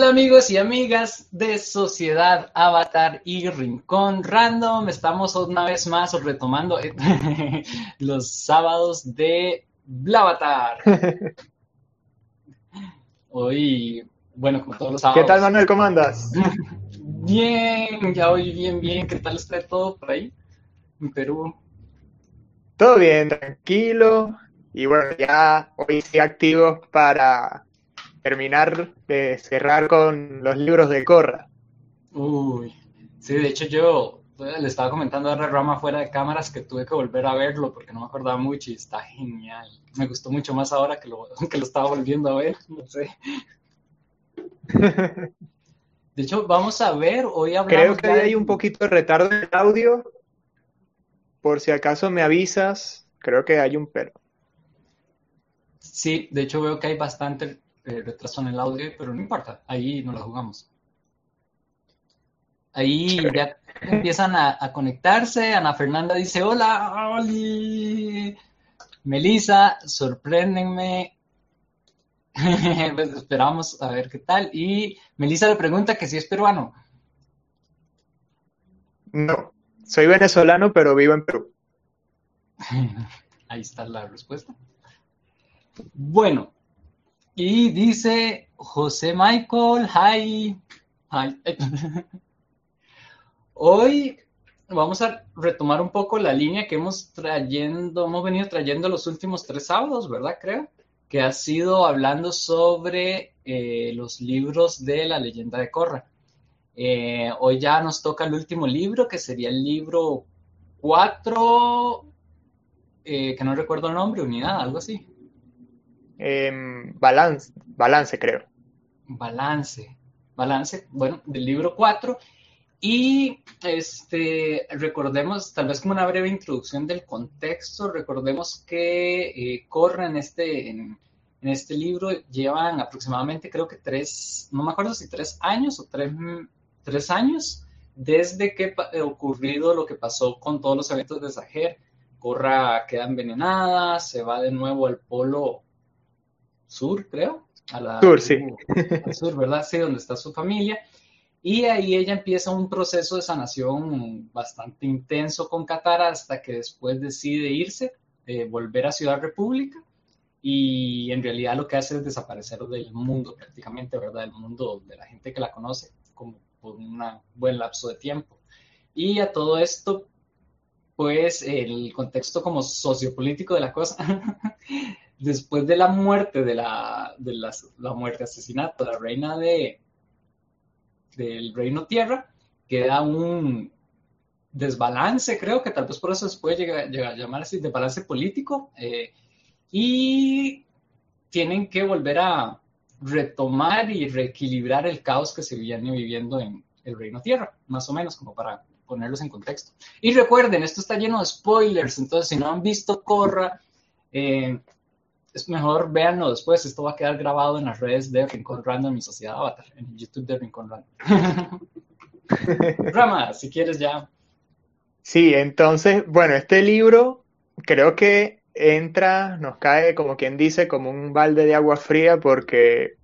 Hola amigos y amigas de Sociedad Avatar y Rincón Random. Estamos una vez más retomando los sábados de Blavatar. Hoy, bueno, como todos los sábados. ¿Qué tal Manuel? ¿Cómo andas? Bien, ya hoy bien, bien. ¿Qué tal está todo por ahí en Perú? Todo bien, tranquilo. Y bueno, ya hoy sí activo para terminar de cerrar con los libros de Corra. Uy, sí, de hecho yo le estaba comentando a Rama fuera de cámaras que tuve que volver a verlo porque no me acordaba mucho y está genial. Me gustó mucho más ahora que lo, que lo estaba volviendo a ver, no sé. De hecho, vamos a ver, hoy hablamos... Creo que hay un poquito de retardo en el audio. Por si acaso me avisas, creo que hay un pero. Sí, de hecho veo que hay bastante eh, retraso en el audio, pero no importa, ahí nos la jugamos. Ahí ya empiezan a, conectarse. Ana Fernanda dice: Hola, Oli. Melissa, sorpréndenme. pues esperamos a ver qué tal. Y Melissa le pregunta que si es peruano. No, soy venezolano, pero vivo en Perú. Ahí está la respuesta. Bueno, y dice José Michael, hi. hi. Hoy vamos a retomar un poco la línea que hemos trayendo, hemos venido trayendo los últimos tres sábados, ¿verdad? Creo que ha sido hablando sobre eh, los libros de la leyenda de Corra. Eh, hoy ya nos toca el último libro, que sería el libro 4, eh, que no recuerdo el nombre, unidad, algo así. Em, balance, balance, creo. Balance, balance, bueno, del libro 4. Y este, recordemos, tal vez como una breve introducción del contexto, recordemos que eh, Corra en este, en, este libro llevan aproximadamente, creo que tres, no me acuerdo si tres años o tres, tres años desde que ha ocurrido lo que pasó con todos los eventos de Sajer. Corra queda envenenada, se va de nuevo al polo sur, creo. A la, sur, sí. Al sur, ¿verdad? Sí, donde está su familia. Y ahí ella empieza un proceso de sanación bastante intenso con Qatar hasta que después decide irse, eh, volver a Ciudad República y en realidad lo que hace es desaparecer del mundo prácticamente, ¿verdad? Del mundo de la gente que la conoce como por un buen lapso de tiempo. Y a todo esto, pues el contexto como sociopolítico de la cosa después de la muerte de la, de la, muerte, asesinato la reina de, del Reino Tierra, queda un desbalance, creo que tal vez por eso se puede llegar, a llamar así, desbalance político, eh, y tienen que volver a retomar y reequilibrar el caos que se viene viviendo en el Reino Tierra, más o menos, como para ponerlos en contexto. Y recuerden, esto está lleno de spoilers, entonces si no han visto Corra, eh, es mejor véanlo después. Esto va a quedar grabado en las redes de Rincón Random y Sociedad Avatar, en YouTube de Rincón Random. Rama, si quieres ya. Sí, entonces, bueno, este libro creo que entra, nos cae como quien dice, como un balde de agua fría porque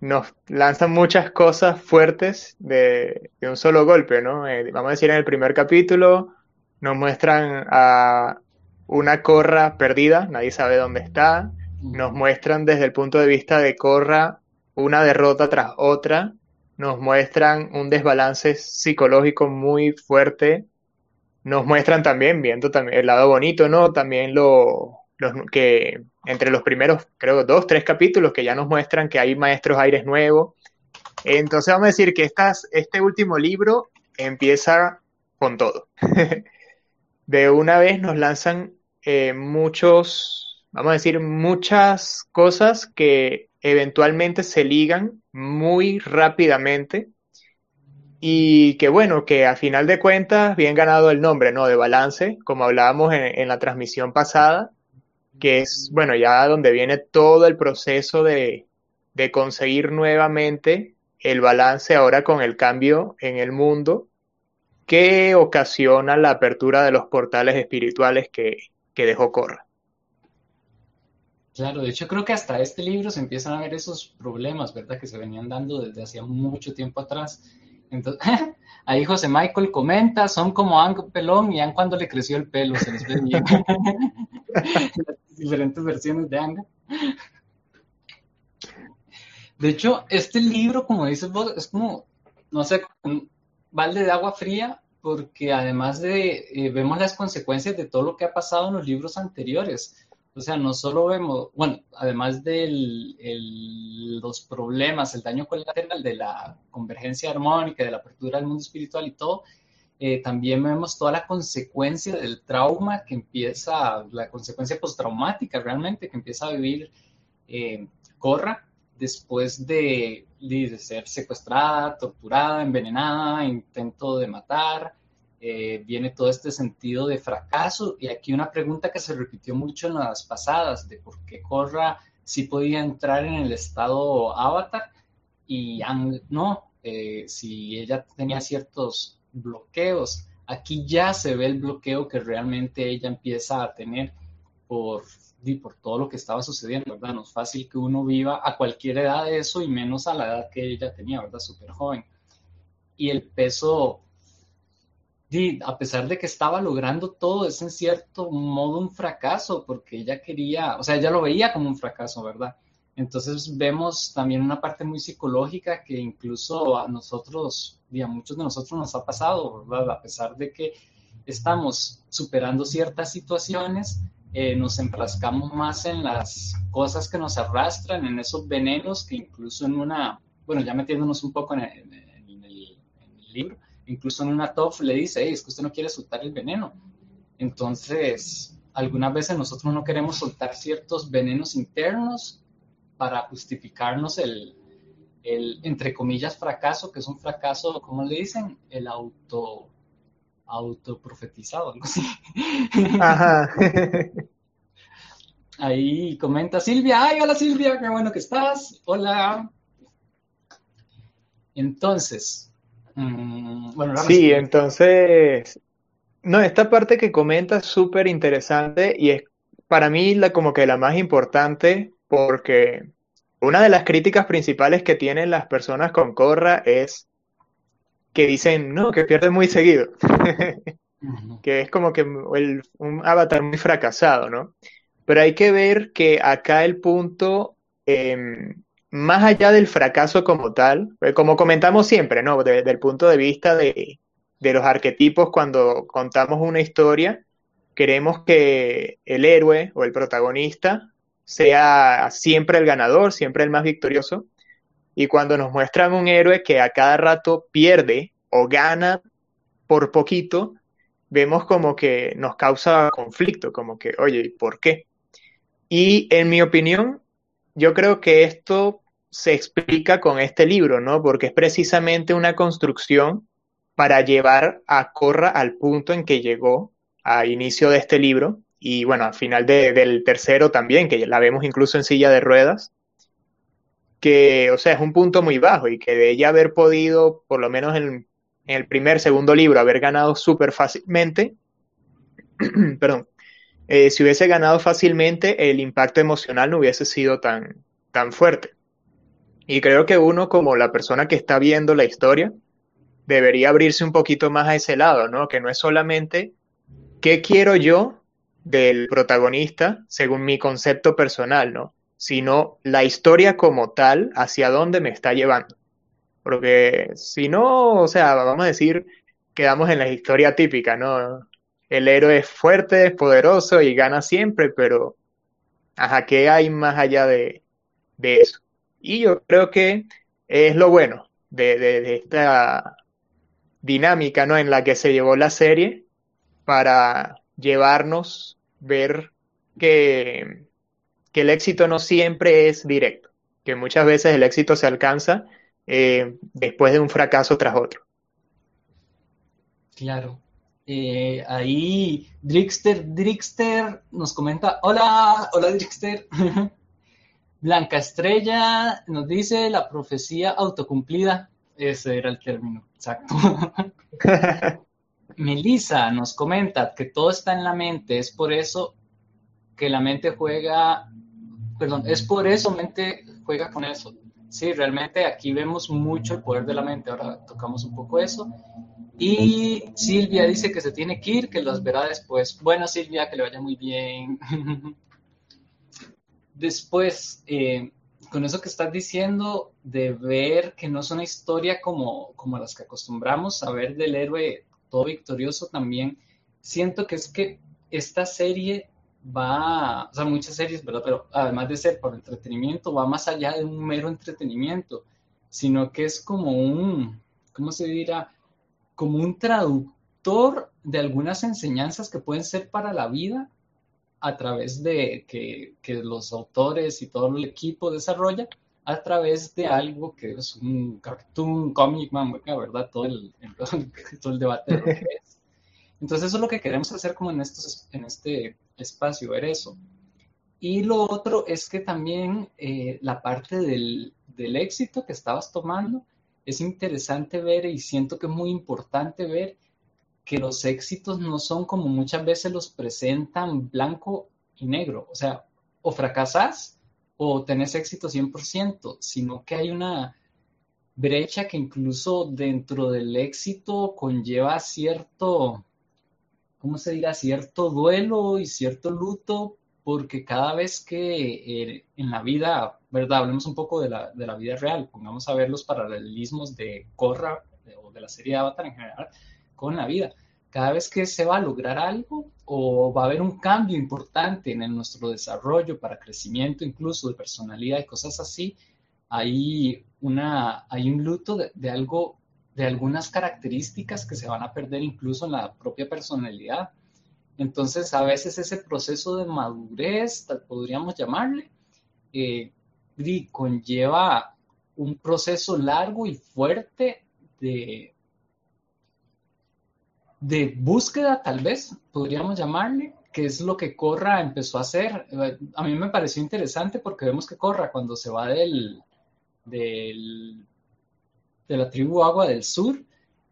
nos lanzan muchas cosas fuertes de, un solo golpe, ¿no? Eh, vamos a decir, en el primer capítulo nos muestran a una corra perdida, nadie sabe dónde está, nos muestran desde el punto de vista de Corra una derrota tras otra, nos muestran un desbalance psicológico muy fuerte, nos muestran también, viendo también el lado bonito, ¿no? También lo, que entre los primeros, creo, dos, tres capítulos que ya nos muestran que hay maestros aires nuevos. Entonces vamos a decir que este último libro empieza con todo. de una vez nos lanzan eh, muchos vamos a decir, muchas cosas que eventualmente se ligan muy rápidamente y que bueno, que a final de cuentas, bien ganado el nombre, ¿no? De balance, como hablábamos en, la transmisión pasada, que es, bueno, ya donde viene todo el proceso de, de conseguir nuevamente el balance ahora con el cambio en el mundo que ocasiona la apertura de los portales espirituales que, que dejó Corra. Claro, de hecho creo que hasta este libro se empiezan a ver esos problemas, ¿verdad? Que se venían dando desde hacía mucho tiempo atrás. Entonces, ahí José Michael comenta, son como Ang Pelón y Ang cuando le creció el pelo, se les ve bien. Diferentes versiones de Ang. De hecho, este libro, como dices vos, es como, no sé, un balde de agua fría, porque además de, eh, vemos las consecuencias de todo lo que ha pasado en los libros anteriores. O sea, no solo vemos, bueno, además de los problemas, el daño colateral de la convergencia armónica, de la apertura del mundo espiritual y todo, eh, también vemos toda la consecuencia del trauma que empieza, la consecuencia postraumática realmente que empieza a vivir eh, Corra después de, de, ser secuestrada, torturada, envenenada, intento de matar, eh, viene todo este sentido de fracaso. Y aquí una pregunta que se repitió mucho en las pasadas, de por qué Corra sí podía entrar en el estado avatar y no, eh, si ella tenía ciertos bloqueos. Aquí ya se ve el bloqueo que realmente ella empieza a tener por, por todo lo que estaba sucediendo, ¿verdad? No es fácil que uno viva a cualquier edad de eso y menos a la edad que ella tenía, ¿verdad? Súper joven. Y el peso a pesar de que estaba logrando todo, es en cierto modo un fracaso, porque ella quería, o sea, ella lo veía como un fracaso, ¿verdad? Entonces vemos también una parte muy psicológica que incluso a nosotros, y a muchos de nosotros nos ha pasado, ¿verdad? A pesar de que estamos superando ciertas situaciones, eh, nos enfrascamos más en las cosas que nos arrastran, en esos venenos que incluso en una, bueno, ya metiéndonos un poco en el libro, Incluso en una TOF le dice, es que usted no quiere soltar el veneno. Entonces, algunas veces nosotros no queremos soltar ciertos venenos internos para justificarnos el, el, entre comillas, fracaso, que es un fracaso, ¿cómo le dicen? El auto, autoprofetizado, algo así. Ajá. Ahí comenta Silvia, ay, hola Silvia, qué bueno que estás, hola. Entonces, Mm, sí, entonces, no, esta parte que comenta es súper interesante y es para mí la, como que la más importante porque una de las críticas principales que tienen las personas con Corra es que dicen, no, que pierde muy seguido, que es como que un avatar muy fracasado, ¿no? Pero hay que ver que acá el punto em, más allá del fracaso como tal, eh, como comentamos siempre, ¿no? Desde el punto de vista de, los arquetipos, cuando contamos una historia, queremos que el héroe o el protagonista sea siempre el ganador, siempre el más victorioso. Y cuando nos muestran un héroe que a cada rato pierde o gana por poquito, vemos como que nos causa conflicto, como que, oye, ¿por qué? Y en mi opinión, yo creo que esto se explica con este libro, ¿no? Porque es precisamente una construcción para llevar a Corra al punto en que llegó a inicio de este libro y bueno, al final del tercero también, que la vemos incluso en silla de ruedas, que, o sea, es un punto muy bajo y que de ella haber podido, por lo menos en, el primer, segundo libro, haber ganado súper fácilmente, perdón, eh, si hubiese ganado fácilmente, el impacto emocional no hubiese sido tan, tan fuerte. Y creo que uno, como la persona que está viendo la historia, debería abrirse un poquito más a ese lado, ¿no? Que no es solamente qué quiero yo del protagonista según mi concepto personal, ¿no? Sino la historia como tal, hacia dónde me está llevando. Porque si no, o sea, vamos a decir, quedamos en la historia típica, ¿no? El héroe es fuerte, es poderoso y gana siempre, pero, ajá, ¿qué hay más allá de, de eso? Y yo creo que es lo bueno de, esta dinámica ¿no? en la que se llevó la serie para llevarnos ver que, que el éxito no siempre es directo, que muchas veces el éxito se alcanza eh, después de un fracaso tras otro. Claro. Eh, ahí Drixter, Drixter nos comenta, hola, hola Drixter. Blanca Estrella nos dice la profecía autocumplida. Ese era el término, exacto. Melissa nos comenta que todo está en la mente, es por eso que la mente juega perdón, es por eso mente juega con eso. Sí, realmente aquí vemos mucho el poder de la mente. Ahora tocamos un poco eso. Y Silvia dice que se tiene que ir, que las verá después. Bueno, Silvia, que le vaya muy bien. después, eh, con eso que estás diciendo, de ver que no es una historia como, como las que acostumbramos a ver del héroe todo victorioso también, siento que es que esta serie va, o sea, muchas series, ¿verdad? Pero además de ser por entretenimiento, va más allá de un mero entretenimiento, sino que es como un, ¿cómo se dirá? Como un traductor de algunas enseñanzas que pueden ser para la vida a través de que, que los autores y todo el equipo desarrolla a través de algo que es un cartoon, comic manga, ¿verdad? Todo el, todo el debate de lo que es. Entonces eso es lo que queremos hacer como en, estos, en este espacio, ver eso. Y lo otro es que también eh, la parte del, del éxito que estabas tomando es interesante ver y siento que es muy importante ver que los éxitos no son como muchas veces los presentan blanco y negro. O sea, o fracasas o tenés éxito 100%, sino que hay una brecha que incluso dentro del éxito conlleva cierto, ¿cómo se dirá? Cierto duelo y cierto luto, porque cada vez que eh, en la vida, ¿verdad? Hablemos un poco de la, de la vida real, pongamos a ver los paralelismos de Corra o de la serie Avatar en general con la vida. Cada vez que se va a lograr algo o va a haber un cambio importante en nuestro desarrollo para crecimiento incluso de personalidad y cosas así, hay, una, hay un luto de, algo, de algunas características que se van a perder incluso en la propia personalidad. Entonces, a veces ese proceso de madurez, tal podríamos llamarle, eh, conlleva un proceso largo y fuerte de, de búsqueda, tal vez, podríamos llamarle, que es lo que Corra empezó a hacer. A mí me pareció interesante porque vemos que Corra cuando se va del, del, de la tribu Agua del Sur,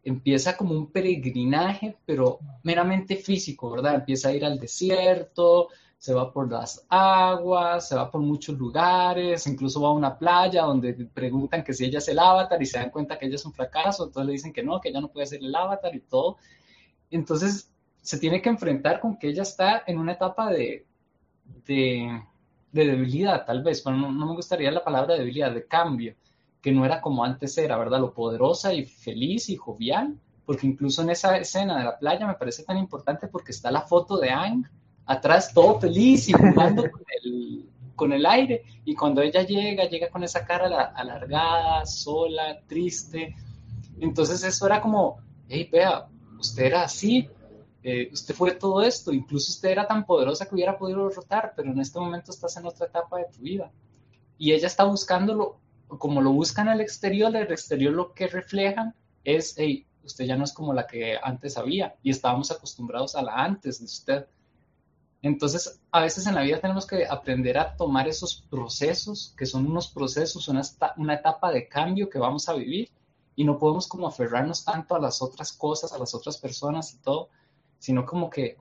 empieza como un peregrinaje, pero meramente físico, ¿verdad? Empieza a ir al desierto, se va por las aguas, se va por muchos lugares, incluso va a una playa donde preguntan que si ella es el avatar y se dan cuenta que ella es un fracaso, entonces le dicen que no, que ella no puede ser el avatar y todo. Entonces se tiene que enfrentar con que ella está en una etapa de, de, debilidad, tal vez, pero no, me gustaría la palabra debilidad, de cambio, que no era como antes era, ¿verdad? Lo poderosa y feliz y jovial, porque incluso en esa escena de la playa me parece tan importante porque está la foto de Ang atrás todo feliz y jugando con el, con el aire, y cuando ella llega, llega con esa cara alargada, sola, triste, entonces eso era como, hey, vea, usted era así, eh, usted fue todo esto, incluso usted era tan poderosa que hubiera podido derrotar, pero en este momento estás en otra etapa de tu vida. Y ella está buscándolo, como lo buscan al exterior, el exterior lo que reflejan es, hey, usted ya no es como la que antes había y estábamos acostumbrados a la antes de usted. Entonces, a veces en la vida tenemos que aprender a tomar esos procesos, que son unos procesos, una, una etapa de cambio que vamos a vivir y no podemos como aferrarnos tanto a las otras cosas, a las otras personas y todo, sino como que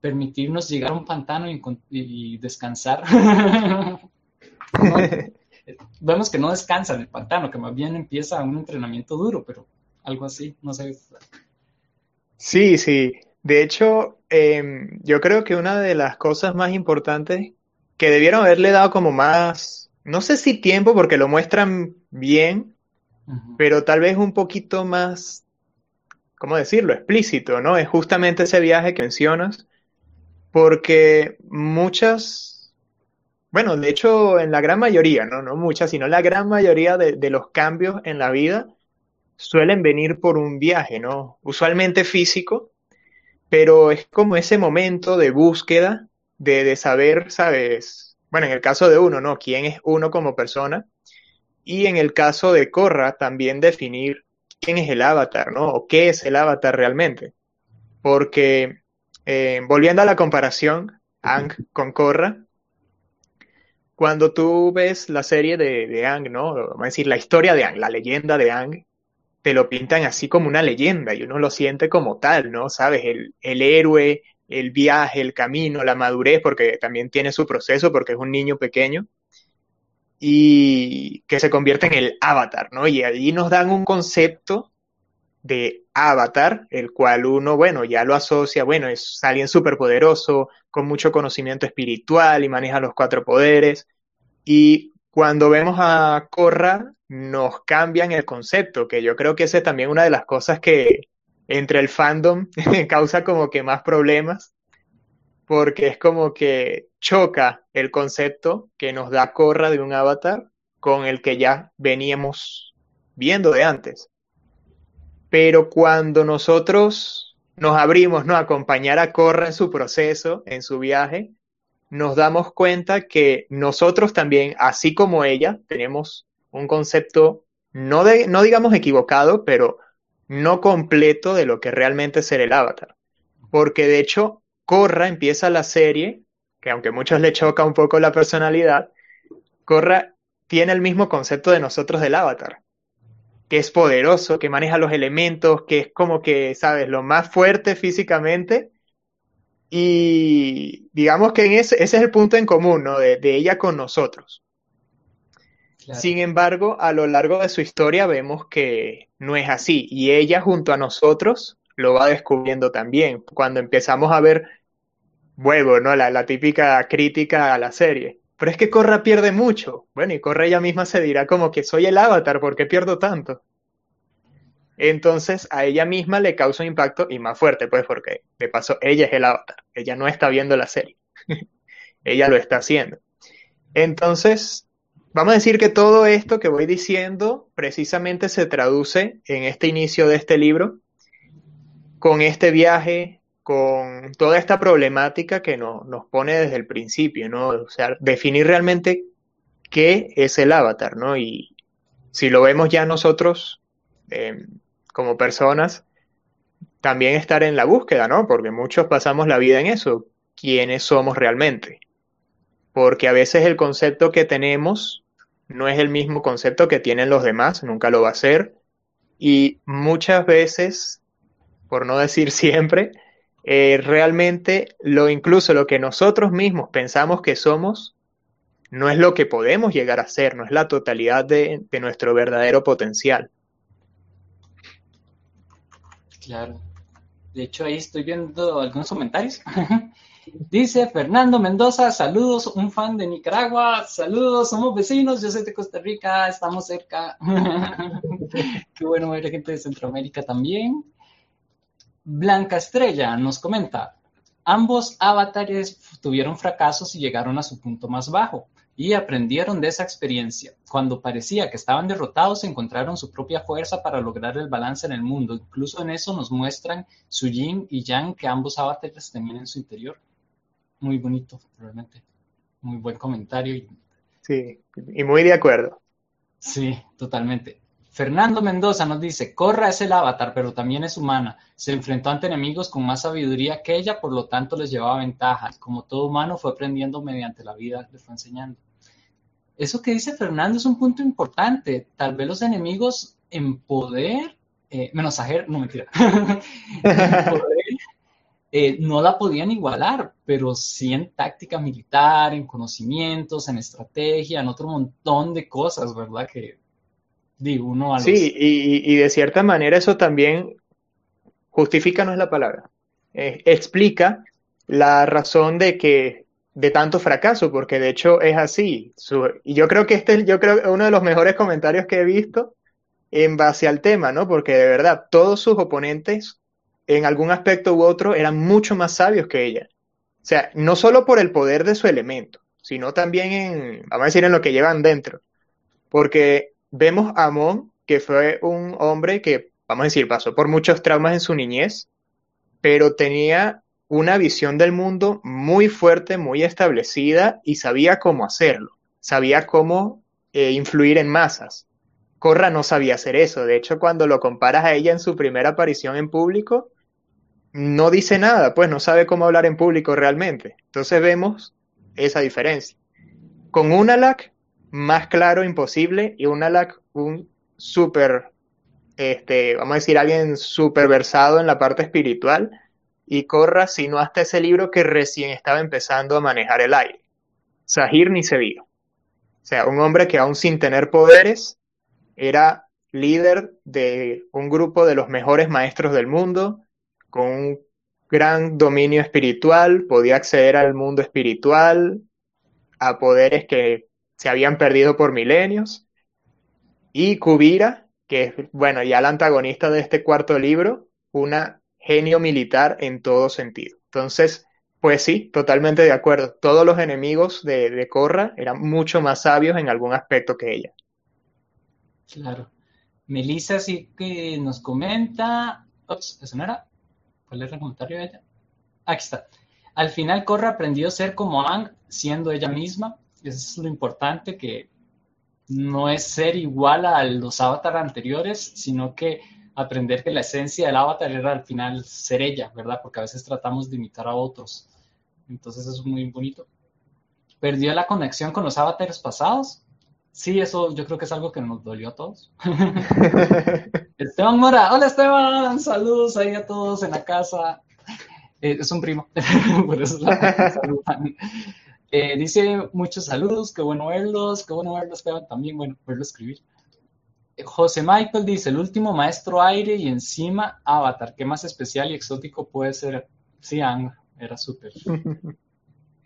permitirnos llegar a un pantano y, descansar. vemos que no descansa en el pantano, que más bien empieza un entrenamiento duro, pero algo así, no sé. Sí, sí. De hecho, em, yo creo que una de las cosas más importantes que debieron haberle dado como más, no sé si tiempo, porque lo muestran bien, pero tal vez un poquito más, ¿cómo decirlo?, explícito, ¿no? Es justamente ese viaje que mencionas, porque muchas, bueno, de hecho, en la gran mayoría, no, no muchas, sino la gran mayoría de, los cambios en la vida suelen venir por un viaje, ¿no? Usualmente físico, pero es como ese momento de búsqueda, de, de saber, ¿sabes? Bueno, en el caso de uno, ¿no? ¿Quién es uno como persona? Y en el caso de Korra, también definir quién es el avatar, ¿no? O qué es el avatar realmente. Porque, eh, volviendo a la comparación, Ang con Korra, cuando tú ves la serie de, de Ang, ¿no? Vamos a decir, la historia de Ang, la leyenda de Ang, te lo pintan así como una leyenda y uno lo siente como tal, ¿no? Sabes, el, el héroe, el viaje, el camino, la madurez, porque también tiene su proceso, porque es un niño pequeño, y que se convierte en el avatar, ¿no? Y ahí nos dan un concepto de avatar, el cual uno, bueno, ya lo asocia, bueno, es alguien súper poderoso, con mucho conocimiento espiritual y maneja los cuatro poderes. Y cuando vemos a Korra, nos cambian el concepto, que yo creo que esa es también una de las cosas que entre el fandom causa como que más problemas, porque es como que choca el concepto que nos da Korra de un avatar con el que ya veníamos viendo de antes. Pero cuando nosotros nos abrimos ¿no? a acompañar a Korra en su proceso, en su viaje, nos damos cuenta que nosotros también, así como ella, tenemos un concepto no, de, no digamos equivocado, pero no completo de lo que realmente es ser el avatar. Porque de hecho, Corra empieza la serie, que aunque a muchos le choca un poco la personalidad, Corra tiene el mismo concepto de nosotros del avatar, que es poderoso, que maneja los elementos, que es como que, ¿sabes?, lo más fuerte físicamente, y digamos que en ese, ese es el punto en común, ¿no? De, ella con nosotros. Sin embargo, a lo largo de su historia vemos que no es así. Y ella junto a nosotros lo va descubriendo también. Cuando empezamos a ver, vuelvo, ¿no? La, la típica crítica a la serie. Pero es que Corra pierde mucho. Bueno, y Corra ella misma se dirá como que soy el avatar, ¿por qué pierdo tanto? Entonces a ella misma le causa un impacto y más fuerte, pues porque de paso ella es el avatar, ella no está viendo la serie, ella lo está haciendo. Entonces, vamos a decir que todo esto que voy diciendo precisamente se traduce en este inicio de este libro, con este viaje, con toda esta problemática que nos pone desde el principio, ¿no? O sea, definir realmente qué es el avatar, ¿no? Y si lo vemos ya nosotros, eh, como personas, también estar en la búsqueda, ¿no? Porque muchos pasamos la vida en eso, quiénes somos realmente. Porque a veces el concepto que tenemos no es el mismo concepto que tienen los demás, nunca lo va a ser. Y muchas veces, por no decir siempre, eh, realmente lo incluso lo que nosotros mismos pensamos que somos, no es lo que podemos llegar a ser, no es la totalidad de nuestro verdadero potencial. Claro. De hecho, ahí estoy viendo algunos comentarios. Dice Fernando Mendoza, saludos, un fan de Nicaragua, saludos, somos vecinos, yo soy de Costa Rica, estamos cerca. Qué bueno ver gente de Centroamérica también. Blanca Estrella nos comenta, ambos avatares tuvieron fracasos y llegaron a su punto más bajo y aprendieron de esa experiencia. Cuando parecía que estaban derrotados, encontraron su propia fuerza para lograr el balance en el mundo. Incluso en eso nos muestran su yin y yang que ambos avatares tenían en su interior. Muy bonito, realmente. Muy buen comentario. Sí, y muy de acuerdo. Sí, totalmente. Fernando Mendoza nos dice, Corra es el avatar, pero también es humana. Se enfrentó ante enemigos con más sabiduría que ella, por lo tanto les llevaba ventajas. Como todo humano fue aprendiendo mediante la vida, le fue enseñando eso que dice Fernando es un punto importante. Tal vez los enemigos en poder, eh, menos no mentira, eh, no la podían igualar, pero sí en táctica militar, en conocimientos, en estrategia, en otro montón de cosas, ¿verdad? Que digo, uno a Sí, y, de cierta manera eso también justifica, no es la palabra, eh, explica la razón de que de tanto fracaso, porque de hecho es así. y yo creo que este es yo creo, uno de los mejores comentarios que he visto en base al tema, ¿no? Porque de verdad, todos sus oponentes, en algún aspecto u otro, eran mucho más sabios que ella. O sea, no solo por el poder de su elemento, sino también en, vamos a decir, en lo que llevan dentro. Porque vemos a Amon, que fue un hombre que, vamos a decir, pasó por muchos traumas en su niñez, pero tenía una visión del mundo muy fuerte, muy establecida y sabía cómo hacerlo, sabía cómo eh, influir en masas. Corra no sabía hacer eso, de hecho cuando lo comparas a ella en su primera aparición en público, no dice nada, pues no sabe cómo hablar en público realmente. Entonces vemos esa diferencia. Con Unalak, más claro imposible, y Unalak, un súper, este, vamos a decir, alguien súper versado en la parte espiritual, y Korra, sino hasta ese libro que recién estaba empezando a manejar el aire. Sahir ni se vio. O sea, un hombre que aún sin tener poderes era líder de un grupo de los mejores maestros del mundo, con un gran dominio espiritual, podía acceder al mundo espiritual, a poderes que se habían perdido por milenios. Y Kubira, que es, bueno, ya la antagonista de este cuarto libro, una genio militar en todo sentido. Entonces, pues sí, totalmente de acuerdo. Todos los enemigos de, de Korra eran mucho más sabios en algún aspecto que ella. Claro. Melissa sí que nos comenta. Ups, ¿eso no era? ¿Cuál es el comentario de ella? Aquí está. Al final Korra aprendió a ser como Ang, siendo ella misma. Es lo importante, que no es ser igual a los avatar anteriores, sino que aprender que la esencia del avatar era al final ser ella, ¿verdad? Porque a veces tratamos de imitar a otros. Entonces eso es muy bonito. Perdió la conexión con los avatares pasados, Sí, eso yo creo que es algo que nos dolió a todos. Esteban Mora, hola Esteban, saludos ahí a todos en la casa. Eh, es un primo, por eso la saludan. Eh, dice muchos saludos, qué bueno verlos, qué bueno verlos, Esteban, también bueno verlo escribir. Eh, José Michael dice, el último maestro aire y encima Avatar, ¿qué más especial y exótico puede ser? Sí, era súper.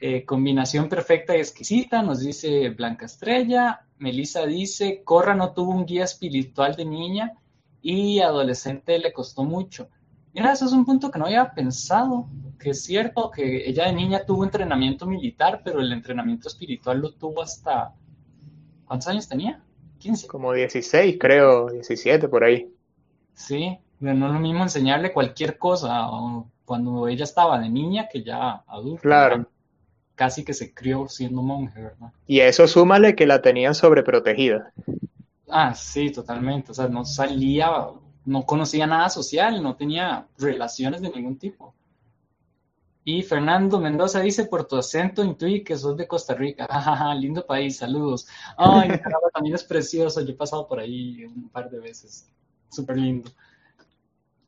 Eh, combinación perfecta y exquisita, nos dice Blanca Estrella. Melissa dice, Corra no tuvo un guía espiritual de niña y adolescente le costó mucho. Mira, eso es un punto que no había pensado, que es cierto que ella de niña tuvo entrenamiento militar, pero el entrenamiento espiritual lo tuvo hasta... ¿Cuántos años tenía? 15. Como 16, creo, 17 por ahí. Sí, no es lo mismo enseñarle cualquier cosa cuando ella estaba de niña que ya adulta. Claro casi que se crió siendo monje, ¿verdad? Y eso súmale que la tenían sobreprotegida. Ah, sí, totalmente. O sea, no salía, no conocía nada social, no tenía relaciones de ningún tipo. Y Fernando Mendoza dice, por tu acento intuí que sos de Costa Rica. lindo país, saludos. Ay, Nicaragua también es precioso, yo he pasado por ahí un par de veces. Súper lindo.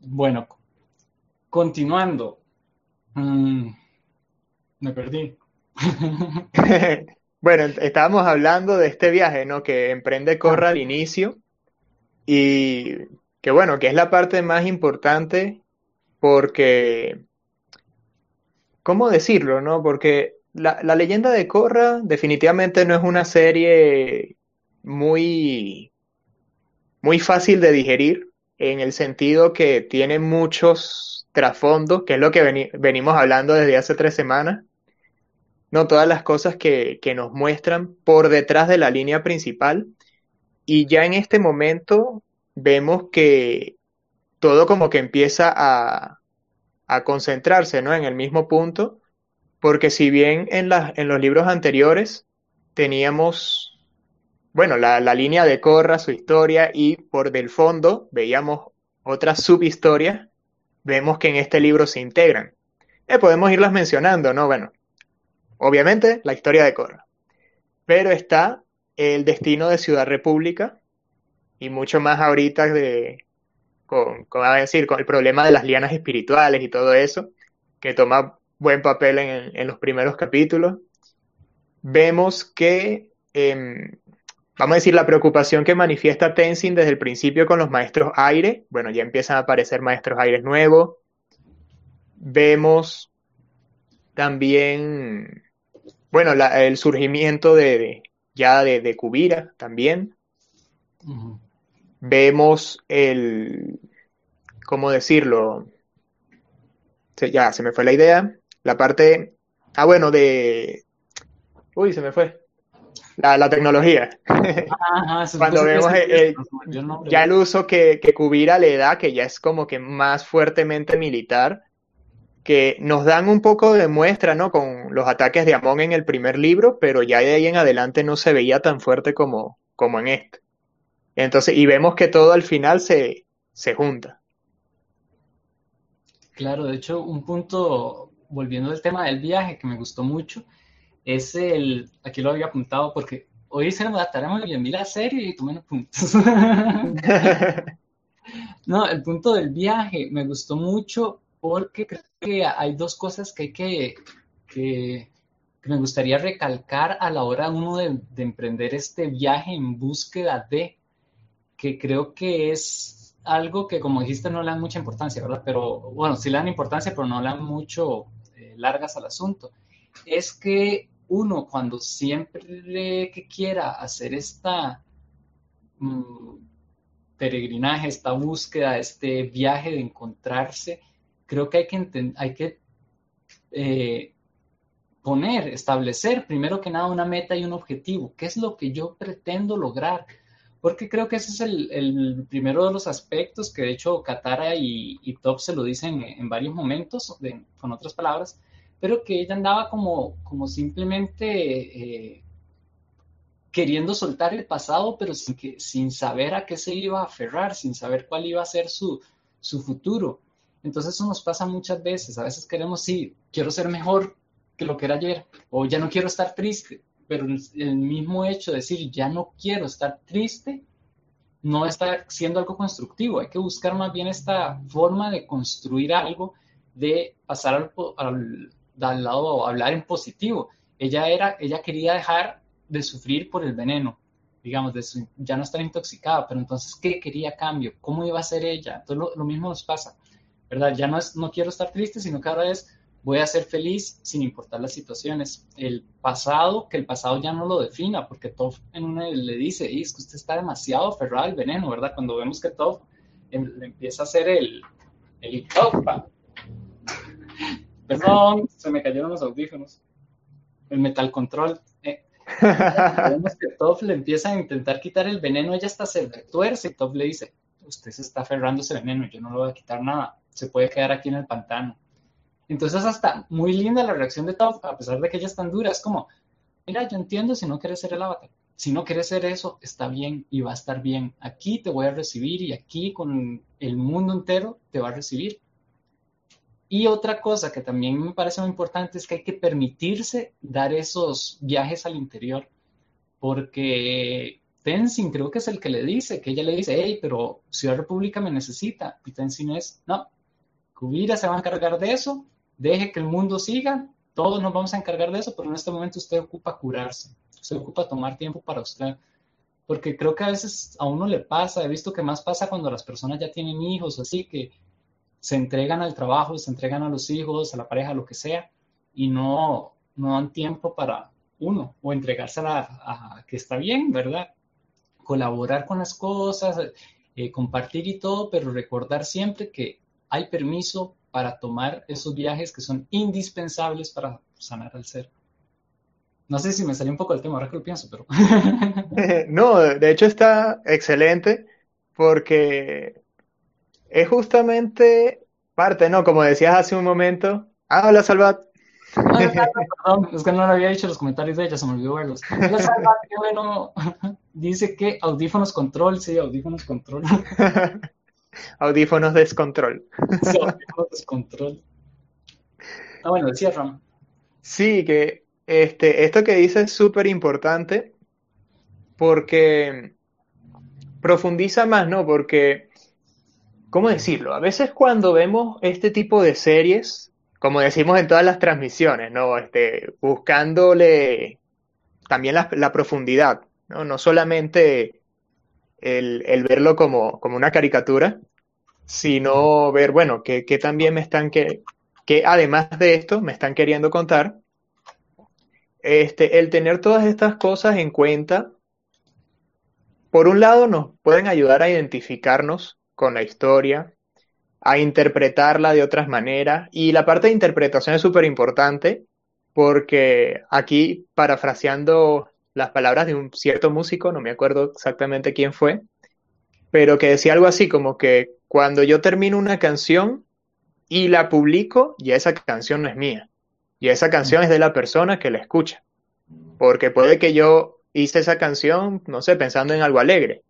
Bueno, continuando. Mm, me perdí. bueno, estábamos hablando de este viaje, ¿no? Que emprende Corra al inicio y que bueno, que es la parte más importante porque, ¿cómo decirlo, no? Porque la, la leyenda de Corra definitivamente no es una serie muy, muy fácil de digerir en el sentido que tiene muchos trasfondos, que es lo que venimos hablando desde hace tres semanas no todas las cosas que, nos muestran por detrás de la línea principal. Y ya en este momento vemos que todo como que empieza a, a concentrarse ¿no? en el mismo punto, porque si bien en, en los libros anteriores teníamos, bueno, la, la, línea de Corra, su historia, y por del fondo veíamos otras subhistorias, vemos que en este libro se integran. Eh, podemos irlas mencionando, ¿no? Bueno, Obviamente, la historia de Corra. Pero está el destino de Ciudad República y mucho más ahorita de, con, a decir, con el problema de las lianas espirituales y todo eso, que toma buen papel en, los primeros capítulos. Vemos que, em, vamos a decir, la preocupación que manifiesta Tenzin desde el principio con los maestros aire, bueno, ya empiezan a aparecer maestros aires nuevos. Vemos también bueno, el surgimiento de, ya de, de, Kubira también. Vemos el, ¿cómo decirlo? ya, se me fue la idea. La parte, ah, bueno, de, uy, se me fue. La, tecnología. Cuando vemos ya el uso que, que Kubira le da, que ya es como que más fuertemente militar, que nos dan un poco de muestra, ¿no? Con los ataques de Amon en el primer libro, pero ya de ahí en adelante no se veía tan fuerte como, como en este. Entonces, y vemos que todo al final se, se junta. Claro, de hecho, un punto, volviendo al tema del viaje, que me gustó mucho, es el, aquí lo había apuntado porque hoy se nos ataremos y vi la y tomé puntos. no, el punto del viaje me gustó mucho porque que hay dos cosas que hay que, que, me gustaría recalcar a la hora uno de, emprender este viaje en búsqueda de, que creo que es algo que como dijiste no le dan mucha importancia, ¿verdad? Pero bueno, sí le dan importancia, pero no le dan mucho eh, largas al asunto. Es que uno cuando siempre que quiera hacer esta... Mm, peregrinaje, esta búsqueda, este viaje de encontrarse, creo que hay que, hay que eh, poner, establecer primero que nada una meta y un objetivo. ¿Qué es lo que yo pretendo lograr? Porque creo que ese es el, primero de los aspectos que de hecho Katara y, Top se lo dicen en, varios momentos, con otras palabras, pero que ella andaba como, como simplemente eh, queriendo soltar el pasado, pero sin, que, sin saber a qué se iba a aferrar, sin saber cuál iba a ser su, su futuro. Entonces eso nos pasa muchas veces. A veces queremos, sí, quiero ser mejor que lo que era ayer, o ya no quiero estar triste, pero el mismo hecho de decir ya no quiero estar triste no está siendo algo constructivo. Hay que buscar más bien esta forma de construir algo, de pasar al, al, al lado, hablar en positivo. Ella, era, ella quería dejar de sufrir por el veneno, digamos, de ya no estar intoxicada, pero entonces, ¿qué quería cambio? ¿Cómo iba a ser ella? Entonces, lo, mismo nos pasa, ¿verdad? Ya no es, no quiero estar triste, sino que ahora es, voy a ser feliz sin importar las situaciones. El pasado, que el pasado ya no lo defina, porque una le dice, es que usted está demasiado aferrado al veneno, ¿verdad? Cuando vemos que Toph em, le empieza a hacer el, el Perdón, se me cayeron los audífonos. El metal control. Eh, Vemos que Toph le empieza a intentar quitar el veneno, ella hasta se tuerce y Toph le dice, usted se está aferrando ese veneno, yo no le voy a quitar nada, se puede quedar aquí en el pantano. Entonces hasta muy linda la reacción de Toph, a pesar de que ella es tan dura, como, mira, yo entiendo si no quieres ser el avatar, si no quieres ser eso, está bien y va a estar bien. Aquí te voy a recibir y aquí con el mundo entero te va a recibir. Y otra cosa que también me parece muy importante es que hay que permitirse dar esos viajes al interior, porque Tenzin creo que es el que le dice, que ella le dice, hey, pero Ciudad República me necesita. Y Tenzin es, no, Kubira se va a encargar de eso, deje que el mundo siga, todos nos vamos a encargar de eso, pero en este momento usted ocupa curarse, usted ocupa tomar tiempo para usted. Porque creo que a veces a uno le pasa, he visto que más pasa cuando las personas ya tienen hijos, así que se entregan al trabajo, se entregan a los hijos, a la pareja, lo que sea, y no, no dan tiempo para uno o entregarse a, que está bien, ¿verdad? Colaborar con las cosas, eh, compartir y todo, pero recordar siempre que hay permiso para tomar esos viajes que son indispensables para sanar al ser. No sé si me salió un poco el tema ahora que lo pienso, pero... no, de hecho está excelente porque es justamente parte, ¿no? Como decías hace un momento. Ah, hola, Salvat. perdón, es que no lo había dicho los comentarios de ella, se me olvidó verlos. Hola, Salvat, qué bueno. Dice que audífonos control, sí, audífonos control. Audífonos descontrol. sí, audífonos descontrol. Ah, bueno, decía Ram. Sí, que este, esto que dice es súper importante porque profundiza más, ¿no? Porque ¿cómo decirlo? A veces cuando vemos este tipo de series, como decimos en todas las transmisiones, ¿no? Este, buscándole también la, profundidad, ¿no? No solamente el, verlo como, una caricatura, sino ver, bueno, que, también me están, que, que además de esto me están queriendo contar. Este, el tener todas estas cosas en cuenta, por un lado nos pueden ayudar a identificarnos con la historia, a interpretarla de otras maneras. Y la parte de interpretación es súper importante porque aquí, parafraseando las palabras de un cierto músico, no me acuerdo exactamente quién fue, pero que decía algo así como que cuando yo termino una canción y la publico, ya esa canción no es mía, y esa canción es de la persona que la escucha, porque puede que yo hice esa canción, no sé, pensando en algo alegre,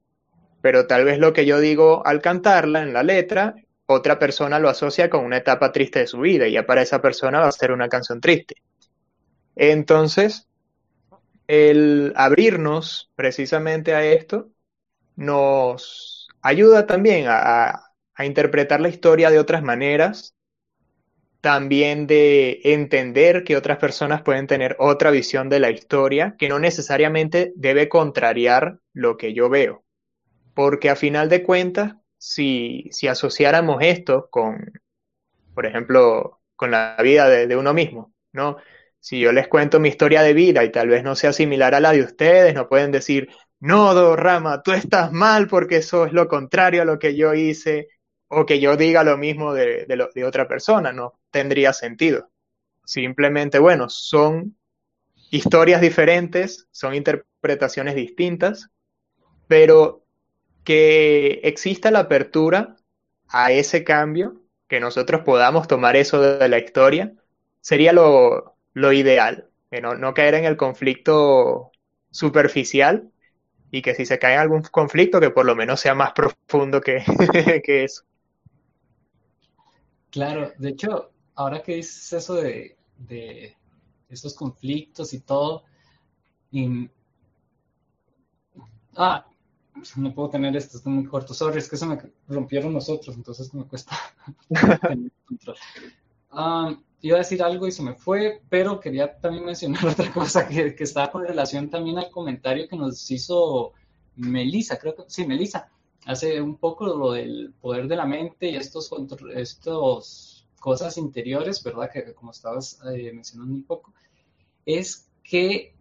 pero tal vez lo que yo digo al cantarla en la letra, otra persona lo asocia con una etapa triste de su vida y ya para esa persona va a ser una canción triste. Entonces, el abrirnos precisamente a esto nos ayuda también a, interpretar la historia de otras maneras, también de entender que otras personas pueden tener otra visión de la historia que no necesariamente debe contrariar lo que yo veo. Porque a final de cuentas, si, si asociáramos esto con, por ejemplo, con la vida de, de uno mismo, ¿no? Si yo les cuento mi historia de vida y tal vez no sea similar a la de ustedes, no pueden decir, no, Rama, tú estás mal porque eso es lo contrario a lo que yo hice, o que yo diga lo mismo de, de, otra persona, no tendría sentido. Simplemente, bueno, son historias diferentes, son interpretaciones distintas, pero que exista la apertura a ese cambio, que nosotros podamos tomar eso de la historia, sería lo, lo ideal, no, no caer en el conflicto superficial y que si se cae algún conflicto, que por lo menos sea más profundo que, que eso. Claro, de hecho, ahora que dices eso de, de esos conflictos y todo, ah, no puedo tener esto, está muy corto. Sorry, es que se me rompieron los otros, entonces me cuesta tener control. Um, iba a decir algo y se me fue, pero quería también mencionar otra cosa que, que estaba con relación también al comentario que nos hizo Melissa, creo que sí, Melissa, hace un poco lo del poder de la mente y estos, estos cosas interiores, ¿verdad? Que como estabas eh, mencionando un poco, es que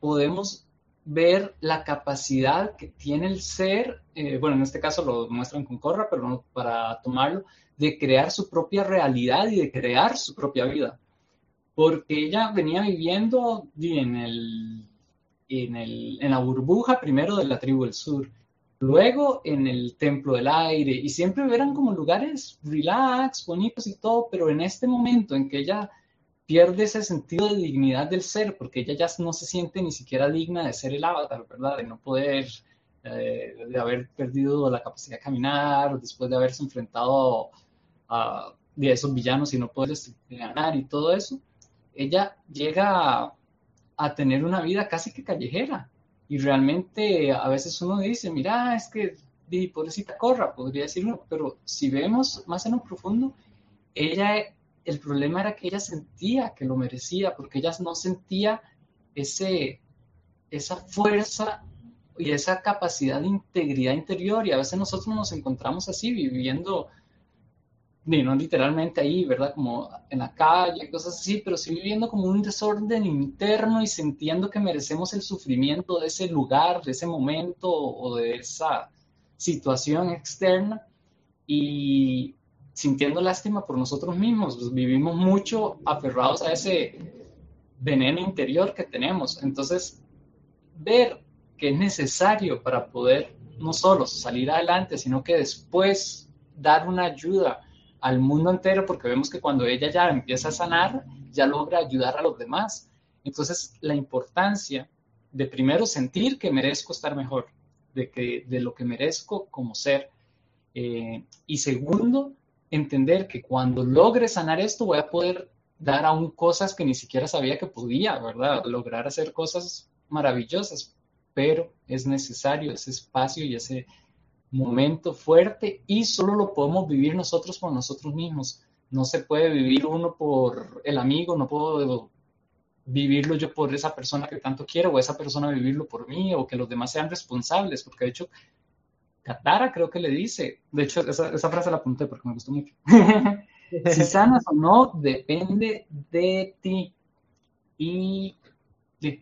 podemos ver la capacidad que tiene el ser, eh, bueno, en este caso lo muestran con Corra, pero no para tomarlo, de crear su propia realidad y de crear su propia vida. Porque ella venía viviendo en, el, en, el, en la burbuja primero de la tribu del sur, luego en el templo del aire, y siempre eran como lugares relax, bonitos y todo, pero en este momento en que ella pierde ese sentido de dignidad del ser, porque ella ya no se siente ni siquiera digna de ser el avatar, ¿verdad? De no poder, eh, de haber perdido la capacidad de caminar, después de haberse enfrentado a, esos villanos y no poder ganar y todo eso, ella llega a, tener una vida casi que callejera. Y realmente a veces uno dice, mira, es que pobrecita corra, podría decirlo, pero si vemos más en lo profundo, ella, el problema era que ella sentía que lo merecía, porque ella no sentía ese, esa fuerza y esa capacidad de integridad interior. Y a veces nosotros nos encontramos así, viviendo no literalmente ahí, ¿verdad? Como en la calle, cosas así, pero sí viviendo como un desorden interno y sintiendo que merecemos el sufrimiento de ese lugar, de ese momento o de esa situación externa y sintiendo lástima por nosotros mismos. Pues vivimos mucho aferrados a ese veneno interior que tenemos. Entonces, ver que es necesario para poder no solo salir adelante, sino que después dar una ayuda al mundo entero porque vemos que cuando ella ya empieza a sanar, ya logra ayudar a los demás. Entonces, la importancia de primero sentir que merezco estar mejor, de, que, de lo que merezco como ser. Eh, y segundo, entender que cuando logre sanar esto voy a poder dar aún cosas que ni siquiera sabía que podía, ¿verdad? Lograr hacer cosas maravillosas, pero es necesario ese espacio y ese momento fuerte y solo lo podemos vivir nosotros por nosotros mismos. No se puede vivir uno por el amigo, no puedo vivirlo yo por esa persona que tanto quiero o esa persona vivirlo por mí o que los demás sean responsables, porque de hecho Katara creo que le dice, de hecho esa, frase la apunté porque me gustó mucho, si sanas o no depende de ti. Y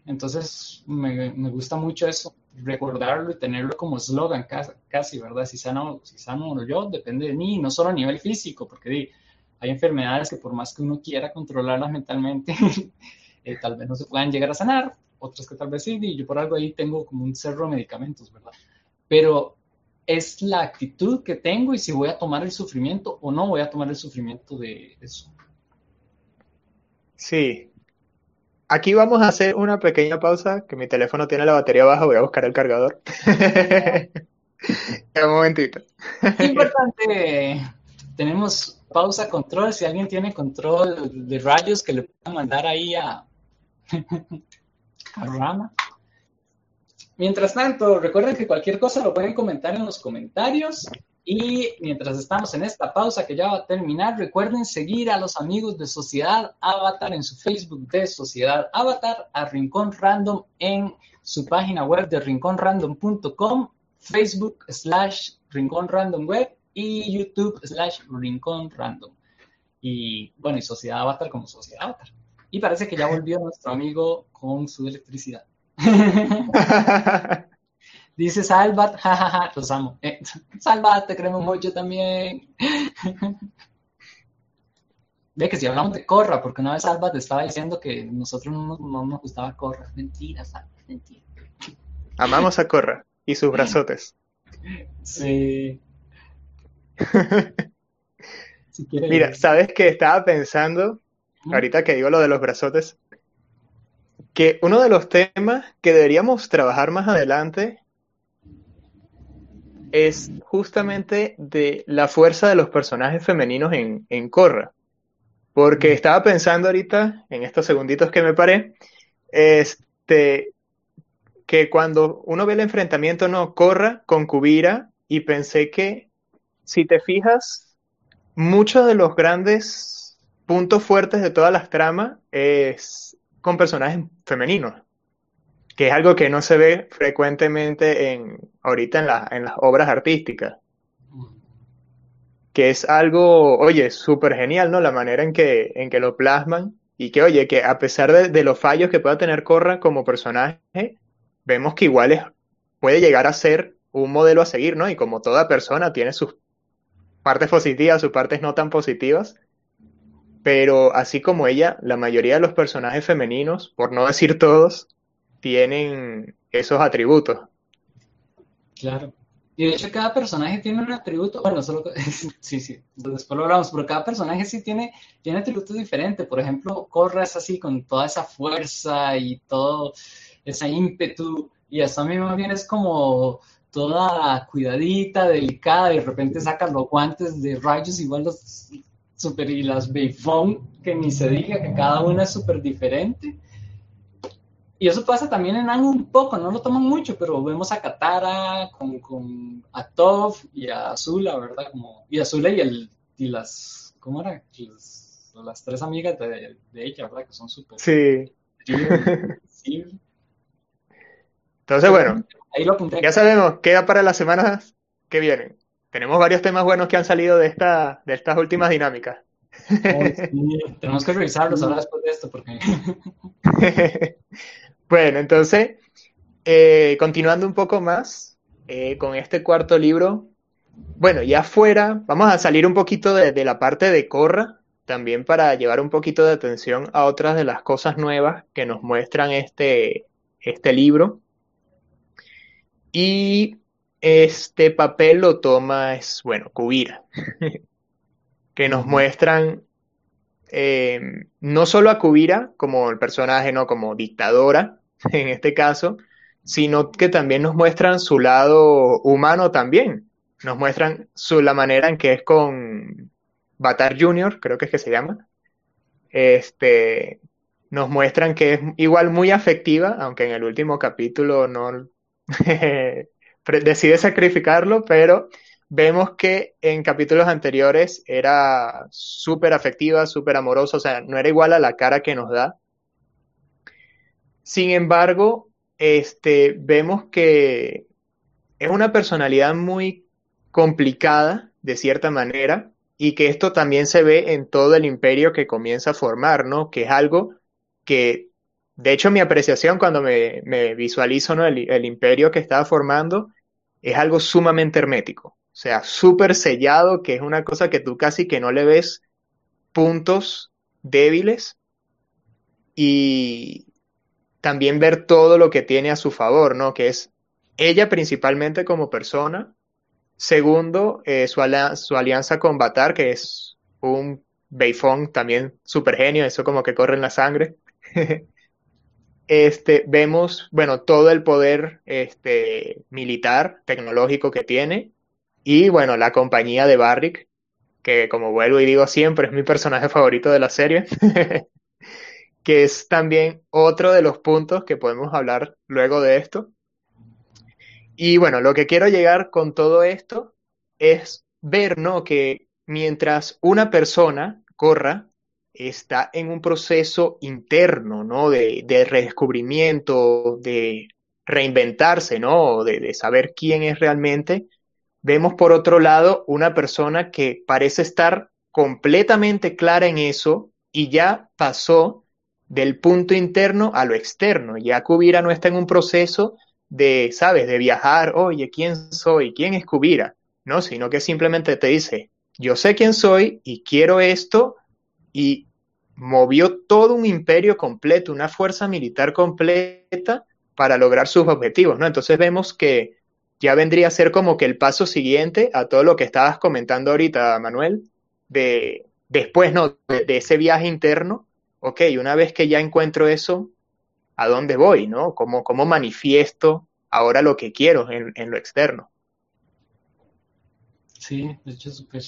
entonces me, me gusta mucho eso, recordarlo y tenerlo como eslogan casi, ¿verdad? Si sano, si sano o yo, depende de mí, no solo a nivel físico, porque hay enfermedades que por más que uno quiera controlarlas mentalmente, eh, tal vez no se puedan llegar a sanar, otras que tal vez sí, y yo por algo ahí tengo como un cerro de medicamentos, ¿verdad? Pero es la actitud que tengo y si voy a tomar el sufrimiento o no voy a tomar el sufrimiento de eso. Sí, Aquí vamos a hacer una pequeña pausa, que mi teléfono tiene la batería baja, voy a buscar el cargador. un momentito. Importante. Tenemos pausa control, si alguien tiene control de rayos que le puedan mandar ahí a, a Rama. Mientras tanto, recuerden que cualquier cosa lo pueden comentar en los comentarios Y mientras estamos en esta pausa que ya va a terminar, recuerden seguir a los amigos de Sociedad Avatar en su Facebook de Sociedad Avatar, a Rincón Random en su página web de rinconrandom.com, Facebook slash Rincón Random Web y YouTube slash Rincón Random. Y bueno, y Sociedad Avatar como Sociedad Avatar. Y parece que ya volvió nuestro amigo con su electricidad. Dice Salvat, jajaja, los amo. Eh, Salvat, te queremos mucho también. Ve que si hablamos de Corra, porque una vez Salvat estaba diciendo que nosotros no, nos gustaba Corra. Mentira, Salvat, mentira. Amamos a Corra y sus brazotes. Sí. Mira, ¿sabes qué estaba pensando? Ahorita que digo lo de los brazotes, que uno de los temas que deberíamos trabajar más adelante es justamente de la fuerza de los personajes femeninos en, en Corra. Porque estaba pensando ahorita, en estos segunditos que me paré, este, que cuando uno ve el enfrentamiento, no, Corra con Kubira, y pensé que, si te fijas, muchos de los grandes puntos fuertes de todas las tramas es con personajes femeninos que es algo que no se ve frecuentemente en, ahorita en, en las obras artísticas. Que es algo, oye, súper genial, ¿no? La manera en que, en que lo plasman y que, oye, que a pesar de, los fallos que pueda tener Corra como personaje, vemos que igual puede llegar a ser un modelo a seguir, ¿no? Y como toda persona tiene sus partes positivas, sus partes no tan positivas, pero así como ella, la mayoría de los personajes femeninos, por no decir todos, tienen esos atributos. Claro. Y de hecho cada personaje tiene un atributo, bueno, solo, sí, sí, después lo hablamos, pero cada personaje sí tiene, tiene atributos diferentes. Por ejemplo, Corra es así con toda esa fuerza y todo ese ímpetu, y hasta a mí más bien es como toda cuidadita, delicada, y de repente saca los guantes de rayos, igual los super y las Bayfone, que ni se diga que cada una es súper diferente. Y eso pasa también en Ang un poco, no lo toman mucho, pero vemos a Katara con, con a Tov y a Azula, ¿verdad? Como, y Azula y, el, y las, ¿cómo era? Las, tres amigas de, de, ella, ¿verdad? Que son súper... Sí. Entonces, bueno, Ahí lo ya sabemos, queda para las semanas que vienen. Tenemos varios temas buenos que han salido de, esta, de estas últimas dinámicas. tenemos que revisarlos ahora después de esto, porque... Bueno, entonces, eh, continuando un poco más eh, con este cuarto libro, bueno, ya fuera, vamos a salir un poquito de, la parte de Corra, también para llevar un poquito de atención a otras de las cosas nuevas que nos muestran este, este libro. Y este papel lo toma, es, bueno, Kubira, que nos muestran eh, no solo a Kubira como el personaje, no como dictadora, en este caso, sino que también nos muestran su lado humano también. Nos muestran su, la manera en que es con Batar Jr., creo que es que se llama. Este, nos muestran que es igual muy afectiva, aunque en el último capítulo no decide sacrificarlo, pero vemos que en capítulos anteriores era súper afectiva, súper amorosa, o sea, no era igual a la cara que nos da. Sin embargo, este, vemos que es una personalidad muy complicada, de cierta manera, y que esto también se ve en todo el imperio que comienza a formar, ¿no? Que es algo que, de hecho, mi apreciación cuando me, visualizo ¿no? el, imperio que estaba formando es algo sumamente hermético, o sea, súper sellado, que es una cosa que tú casi que no le ves puntos débiles. Y, también ver todo lo que tiene a su favor, ¿no? Que es ella principalmente como persona. Segundo, eh, su, su, alianza con Batar, que es un Beifong también súper genio, eso como que corre en la sangre. este, vemos, bueno, todo el poder este, militar, tecnológico que tiene. Y bueno, la compañía de Barrick, que como vuelvo y digo siempre, es mi personaje favorito de la serie. que es también otro de los puntos que podemos hablar luego de esto. Y bueno, lo que quiero llegar con todo esto es ver, ¿no? Que mientras una persona corra, está en un proceso interno, ¿no? De, de redescubrimiento, de reinventarse, ¿no? De, de saber quién es realmente. Vemos por otro lado una persona que parece estar completamente clara en eso y ya pasó del punto interno a lo externo. Ya Cubira no está en un proceso de, ¿sabes?, de viajar, oye, ¿quién soy? ¿Quién es Cubira? No, sino que simplemente te dice, yo sé quién soy y quiero esto y movió todo un imperio completo, una fuerza militar completa para lograr sus objetivos, ¿no? Entonces vemos que ya vendría a ser como que el paso siguiente a todo lo que estabas comentando ahorita, Manuel, de después, ¿no? De, ese viaje interno, ok, una vez que ya encuentro eso, ¿a dónde voy, no? ¿Cómo, cómo manifiesto ahora lo que quiero en, en lo externo? Sí, de hecho, súper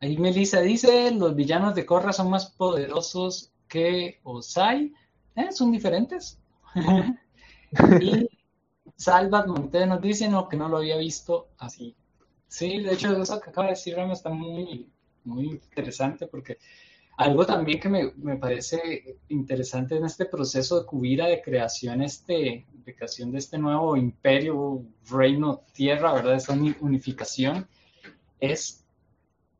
Ahí Melissa dice, los villanos de Korra son más poderosos que Osai. Eh, son diferentes. y Salvat Monte nos dice no, que no lo había visto así. Sí, de hecho, eso que acaba de decir Ramos está muy, muy interesante porque algo también que me, me, parece interesante en este proceso de Cubira de creación, este, de creación de este nuevo imperio, reino, tierra, ¿verdad? Esa unificación, es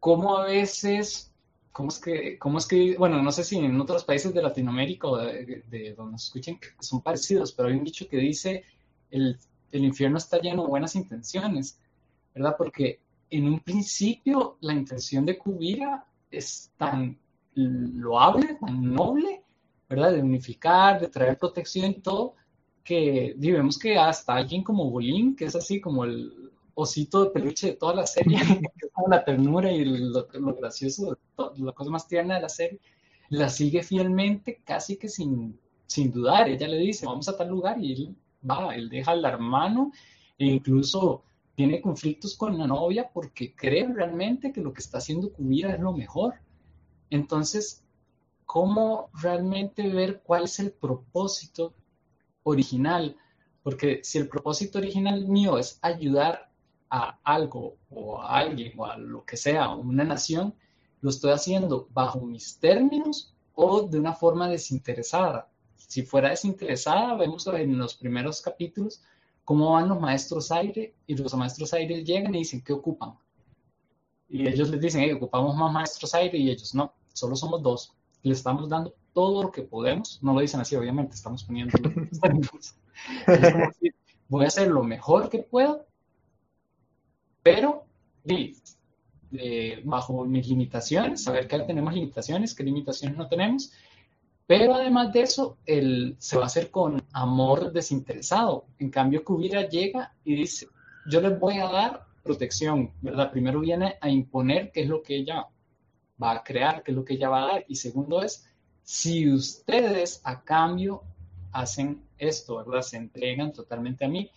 cómo a veces, cómo es que, cómo es que, bueno, no sé si en otros países de Latinoamérica o de, de donde nos escuchen son parecidos, pero hay un dicho que dice, el, el infierno está lleno de buenas intenciones, ¿verdad? Porque en un principio la intención de Cubira es tan loable, tan noble, ¿verdad? De unificar, de traer protección y todo, que vemos que hasta alguien como Bolín, que es así como el, osito de peluche de toda la serie, que es como la ternura y lo, lo gracioso, todo, la cosa más tierna de la serie, la sigue fielmente, casi que sin, sin dudar. Ella le dice, vamos a tal lugar y él va, él deja al hermano e incluso tiene conflictos con la novia porque cree realmente que lo que está haciendo Kubira es lo mejor. Entonces, ¿cómo realmente ver cuál es el propósito original? Porque si el propósito original mío es ayudar a algo o a alguien o a lo que sea, una nación, lo estoy haciendo bajo mis términos o de una forma desinteresada. Si fuera desinteresada, vemos en los primeros capítulos cómo van los maestros aire y los maestros aire llegan y dicen, ¿qué ocupan? Y ellos les dicen, ocupamos más maestros aire y ellos, no, solo somos dos. Le estamos dando todo lo que podemos. No lo dicen así, obviamente, estamos poniendo... es como voy a hacer lo mejor que puedo pero bajo mis limitaciones, saber que tenemos limitaciones, qué limitaciones no tenemos, pero además de eso, él se va a hacer con amor desinteresado. En cambio, Kubira llega y dice, yo les voy a dar protección, ¿verdad? Primero viene a imponer qué es lo que ella va a crear, qué es lo que ella va a dar. Y segundo es, si ustedes a cambio hacen esto, ¿verdad? Se entregan totalmente a mí,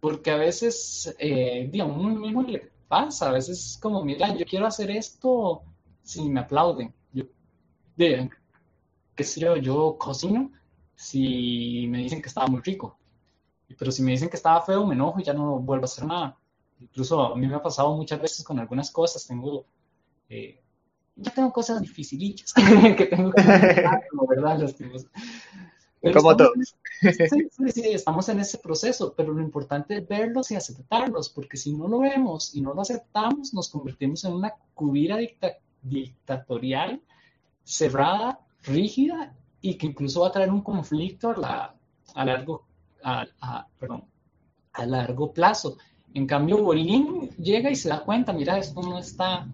porque a veces, eh, digamos, uno mismo le pasa, a veces es como, mira, yo quiero hacer esto si me aplauden. Yo, de, qué sé yo, yo cocino si me dicen que estaba muy rico. Pero si me dicen que estaba feo, me enojo y ya no vuelvo a hacer nada. Incluso a mí me ha pasado muchas veces con algunas cosas, tengo, eh, ya tengo cosas dificilillas que tengo que ¿verdad? Como todos. Sí, sí, sí, estamos en ese proceso, pero lo importante es verlos y aceptarlos, porque si no lo vemos y no lo aceptamos, nos convertimos en una cubira dictatorial, cerrada, rígida y que incluso va a traer un conflicto a, la, a largo, a, perdón, a largo plazo. En cambio, Bolín llega y se da cuenta, mira, esto no está,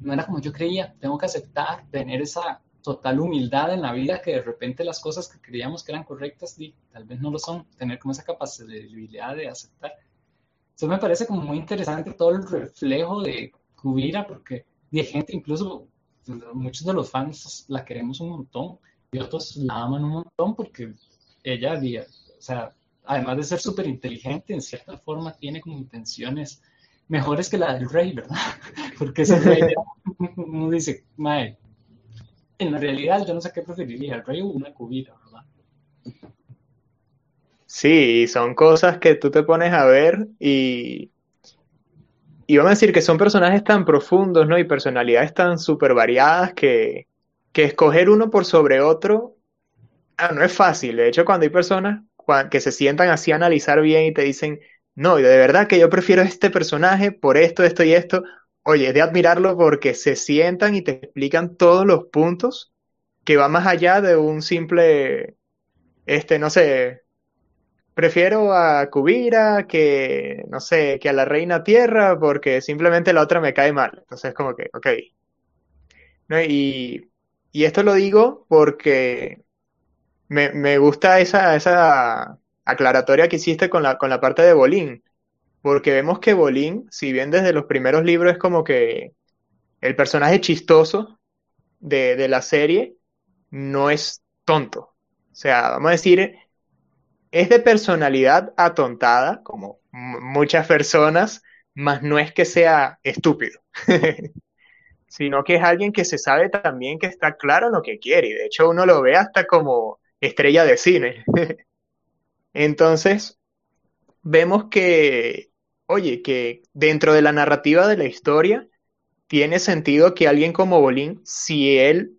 no era como yo creía, tengo que aceptar, tener esa total humildad en la vida que de repente las cosas que creíamos que eran correctas y tal vez no lo son, tener como esa capacidad de aceptar. Eso me parece como muy interesante todo el reflejo de Kubira porque de gente, incluso muchos de los fans la queremos un montón y otros la aman un montón porque ella, o sea, además de ser súper inteligente, en cierta forma tiene como intenciones mejores que la del rey, ¿verdad? Porque ese rey, uno dice, mae, en realidad yo no sé qué preferiría, el rey una cubita, ¿verdad? Sí, son cosas que tú te pones a ver y, y vamos a decir que son personajes tan profundos, ¿no? Y personalidades tan súper variadas que, que escoger uno por sobre otro ah, no es fácil. De hecho, cuando hay personas que se sientan así a analizar bien y te dicen, no, de verdad que yo prefiero este personaje por esto, esto y esto, oye, es de admirarlo porque se sientan y te explican todos los puntos que va más allá de un simple, este, no sé, prefiero a Kubira que, no sé, que a la Reina Tierra porque simplemente la otra me cae mal. Entonces, como que, ok. ¿No? Y, y esto lo digo porque me, me gusta esa, esa aclaratoria que hiciste con la, con la parte de Bolín. Porque vemos que Bolín, si bien desde los primeros libros es como que el personaje chistoso de, de la serie, no es tonto. O sea, vamos a decir, es de personalidad atontada, como muchas personas, mas no es que sea estúpido, sino que es alguien que se sabe también que está claro en lo que quiere, y de hecho uno lo ve hasta como estrella de cine. Entonces, vemos que, oye, que dentro de la narrativa de la historia, tiene sentido que alguien como Bolín, si él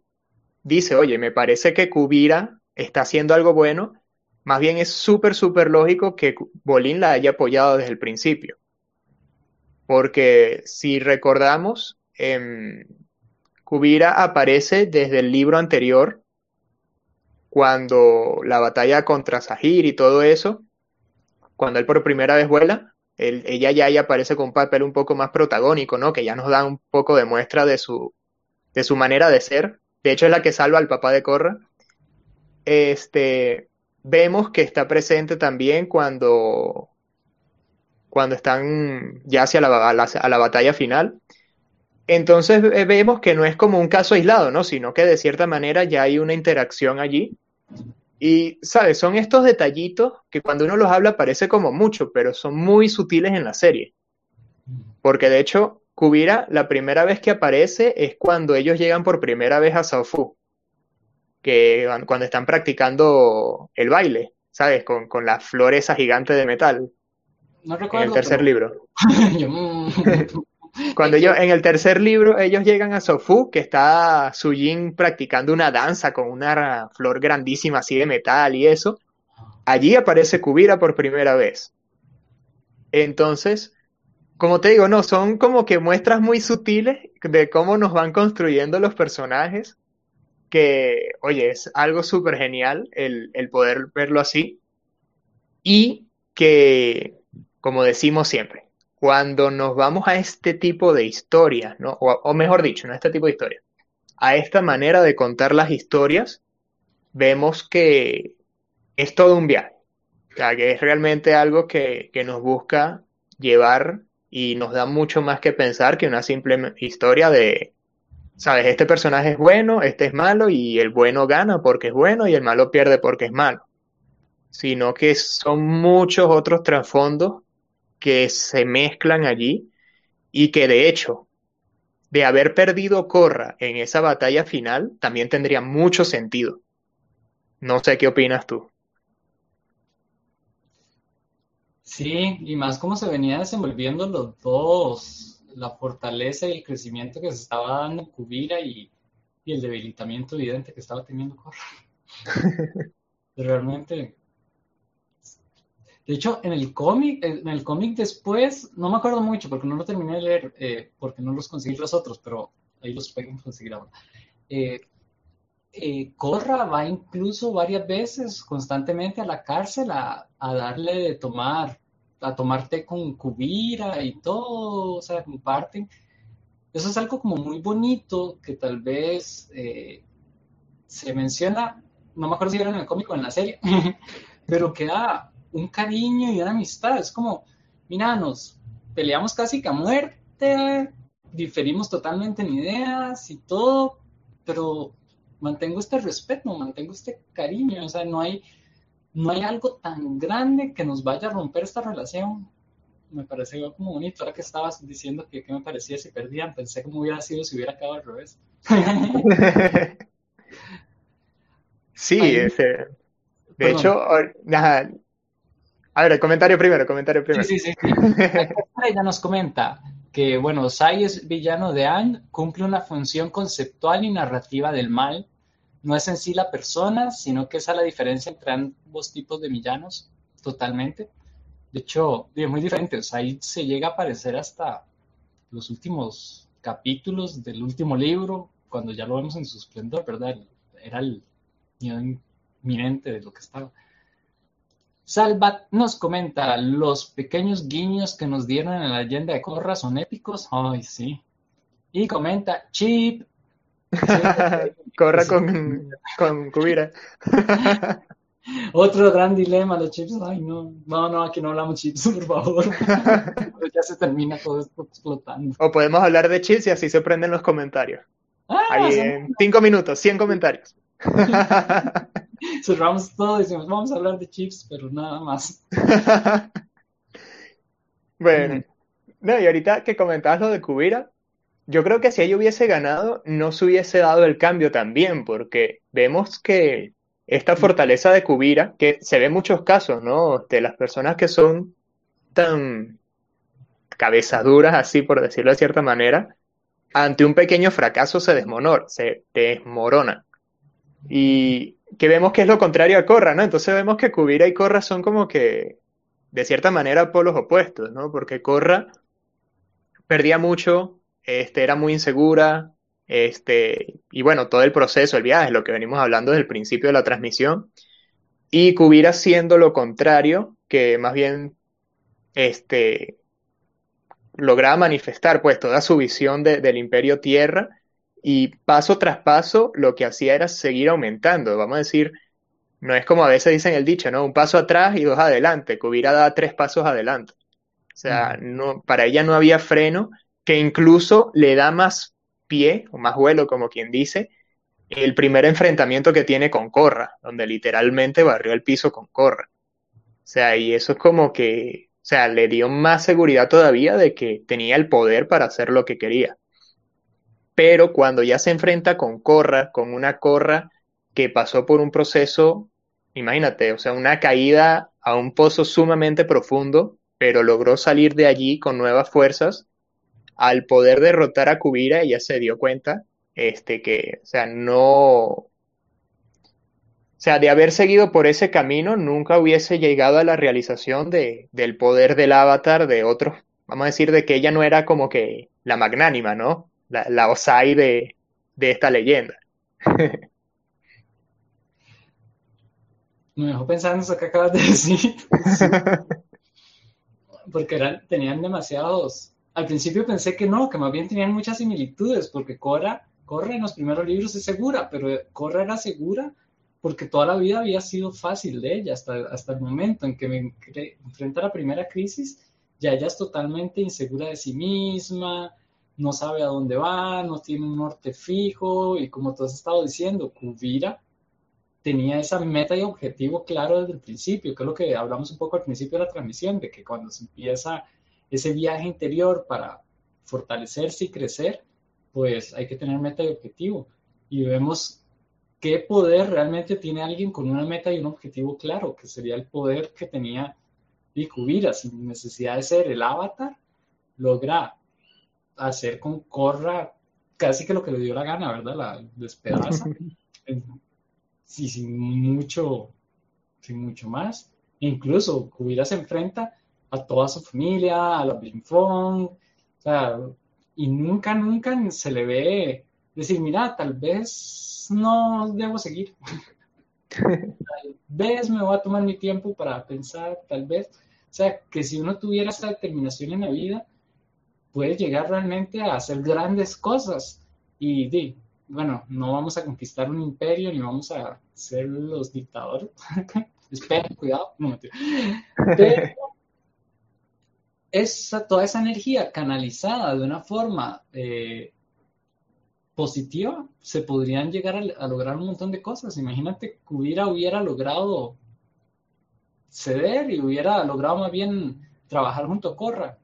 dice, oye, me parece que Kubira está haciendo algo bueno, más bien es súper, súper lógico que Bolín la haya apoyado desde el principio. Porque si recordamos, Kubira aparece desde el libro anterior, cuando la batalla contra Sahir y todo eso, cuando él por primera vez vuela, ella ya ahí aparece con un papel un poco más protagónico, ¿no? Que ya nos da un poco de muestra de su, de su manera de ser. De hecho, es la que salva al papá de Corra. Este, vemos que está presente también cuando, cuando están ya hacia la, a la, batalla final. Entonces vemos que no es como un caso aislado, ¿no? Sino que de cierta manera ya hay una interacción allí. Y, ¿sabes? Son estos detallitos que cuando uno los habla parece como mucho, pero son muy sutiles en la serie. Porque de hecho, Kubira, la primera vez que aparece es cuando ellos llegan por primera vez a Saofu que cuando están practicando el baile, ¿sabes? Con, con la flor esa gigante de metal. No recuerdo. En el tercer libro. Cuando ellos, en el tercer libro, ellos llegan a Sofu, que está Sujin practicando una danza con una flor grandísima así de metal y eso. Allí aparece Kubira por primera vez. Entonces, como te digo, no, son como que muestras muy sutiles de cómo nos van construyendo los personajes que, oye, es algo súper genial el, poder verlo así y que, como decimos siempre, cuando nos vamos a este tipo de historias, o, mejor dicho, no a este tipo de historias, a esta manera de contar las historias, vemos que es todo un viaje. O sea, que es realmente algo que, que, nos busca llevar y nos da mucho más que pensar que una simple historia de, sabes, este personaje es bueno, este es malo y el bueno gana porque es bueno y el malo pierde porque es malo. Sino que son muchos otros trasfondos que se mezclan allí y que de hecho, de haber perdido Corra en esa batalla final, también tendría mucho sentido. No sé qué opinas tú. Sí, y más cómo se venía desenvolviendo los dos la fortaleza y el crecimiento que se estaba dando Kubira y, y el debilitamiento evidente que estaba teniendo Korra. Realmente. De hecho, en el cómic, en el cómic después, no me acuerdo mucho porque no lo terminé de leer, eh, porque no los conseguí los otros, pero ahí los pueden conseguir ahora. Eh, eh, va incluso varias veces constantemente a la cárcel a, darle de tomar a tomar té con cubira y todo, o sea, comparten. Eso es algo como muy bonito que tal vez eh, se menciona, no me acuerdo si era en el cómic o en la serie, pero que da un cariño y una amistad. Es como, mira, nos peleamos casi que a muerte, diferimos totalmente en ideas y todo, pero mantengo este respeto, mantengo este cariño, o sea, no hay no hay algo tan grande que nos vaya a romper esta relación. Me pareció como bonito. Ahora que estabas diciendo que qué me parecía si perdían, pensé cómo hubiera sido si hubiera acabado al revés. sí, ese. De hecho, nada. A ver, el comentario primero, comentario primero. Sí, sí, sí. Ella nos comenta. que, bueno, Sai es villano de Anne, cumple una función conceptual y narrativa del mal. No es en sí la persona, sino que esa es la diferencia entre ambos tipos de villanos, totalmente. De hecho, es muy diferente. Sai se llega a aparecer hasta los últimos capítulos del último libro, cuando ya lo vemos en su esplendor, ¿verdad? Era el miedo inminente de lo que estaba. Salvat nos comenta, los pequeños guiños que nos dieron en la leyenda de Korra son épicos. Ay, sí. Y comenta, Chip. Corra con, con Kubira. Otro gran dilema, los chips. Ay, no, no, no, aquí no hablamos chips, por favor. ya se termina todo esto explotando. O podemos hablar de chips y así se prenden los comentarios. Ah, Ahí en cinco minutos, 100 comentarios. Cerramos todo y decimos, vamos a hablar de chips, pero nada más. bueno, no, y ahorita que comentabas lo de Kubira, yo creo que si ella hubiese ganado, no se hubiese dado el cambio también, porque vemos que esta fortaleza de Kubira, que se ve en muchos casos, ¿no? De las personas que son tan cabezaduras, así por decirlo de cierta manera, ante un pequeño fracaso se desmonor, se desmorona. Y que vemos que es lo contrario a Korra, ¿no? Entonces vemos que Kubira y Korra son como que, de cierta manera, polos opuestos, ¿no? Porque Korra perdía mucho, este, era muy insegura, este, y bueno, todo el proceso, el viaje, lo que venimos hablando desde el principio de la transmisión, y Kubira siendo lo contrario, que más bien, este, lograba manifestar pues toda su visión del imperio tierra y paso tras paso lo que hacía era seguir aumentando. Vamos a decir, no es como a veces dicen el dicho, ¿no? Un paso atrás y dos adelante. Kubira da tres pasos adelante. O sea, no, para ella no había freno, que incluso le da más pie, o más vuelo, como quien dice, el primer enfrentamiento que tiene con Corra, donde literalmente barrió el piso con Corra. O sea, y eso es como que, o sea, le dio más seguridad todavía de que tenía el poder para hacer lo que quería pero cuando ya se enfrenta con Corra, con una Corra que pasó por un proceso, imagínate, o sea, una caída a un pozo sumamente profundo, pero logró salir de allí con nuevas fuerzas, al poder derrotar a Kubira, ella se dio cuenta, este, que, o sea, no, o sea, de haber seguido por ese camino, nunca hubiese llegado a la realización de, del poder del avatar de otros, vamos a decir, de que ella no era como que la magnánima, ¿no? La, la Osai de, esta leyenda. Me dejó pensando en eso que acabas de decir. porque eran, tenían demasiados. Al principio pensé que no, que más bien tenían muchas similitudes, porque Cora, Corra en los primeros libros es segura, pero Corra era segura porque toda la vida había sido fácil de ella hasta, hasta el momento en que me enfrenta a la primera crisis, ya ella es totalmente insegura de sí misma, no sabe a dónde va, no tiene un norte fijo y como tú has estado diciendo, Kuvira tenía esa meta y objetivo claro desde el principio, que es lo que hablamos un poco al principio de la transmisión, de que cuando se empieza ese viaje interior para fortalecerse y crecer, pues hay que tener meta y objetivo. Y vemos qué poder realmente tiene alguien con una meta y un objetivo claro, que sería el poder que tenía Kuvira, sin necesidad de ser el avatar, logra hacer con Corra casi que lo que le dio la gana, ¿verdad? La despedaza. sí, sin mucho, sin mucho más. Incluso Kubira se enfrenta a toda su familia, a la Blinfong, o sea, y nunca, nunca se le ve decir, mira, tal vez no debo seguir. tal vez me voy a tomar mi tiempo para pensar, tal vez. O sea, que si uno tuviera esa determinación en la vida, puede llegar realmente a hacer grandes cosas. Y bueno, no vamos a conquistar un imperio ni vamos a ser los dictadores. Esperen, cuidado. No, Pero esa, toda esa energía canalizada de una forma eh, positiva, se podrían llegar a, lograr un montón de cosas. Imagínate que hubiera, hubiera logrado ceder y hubiera logrado más bien trabajar junto a Corra.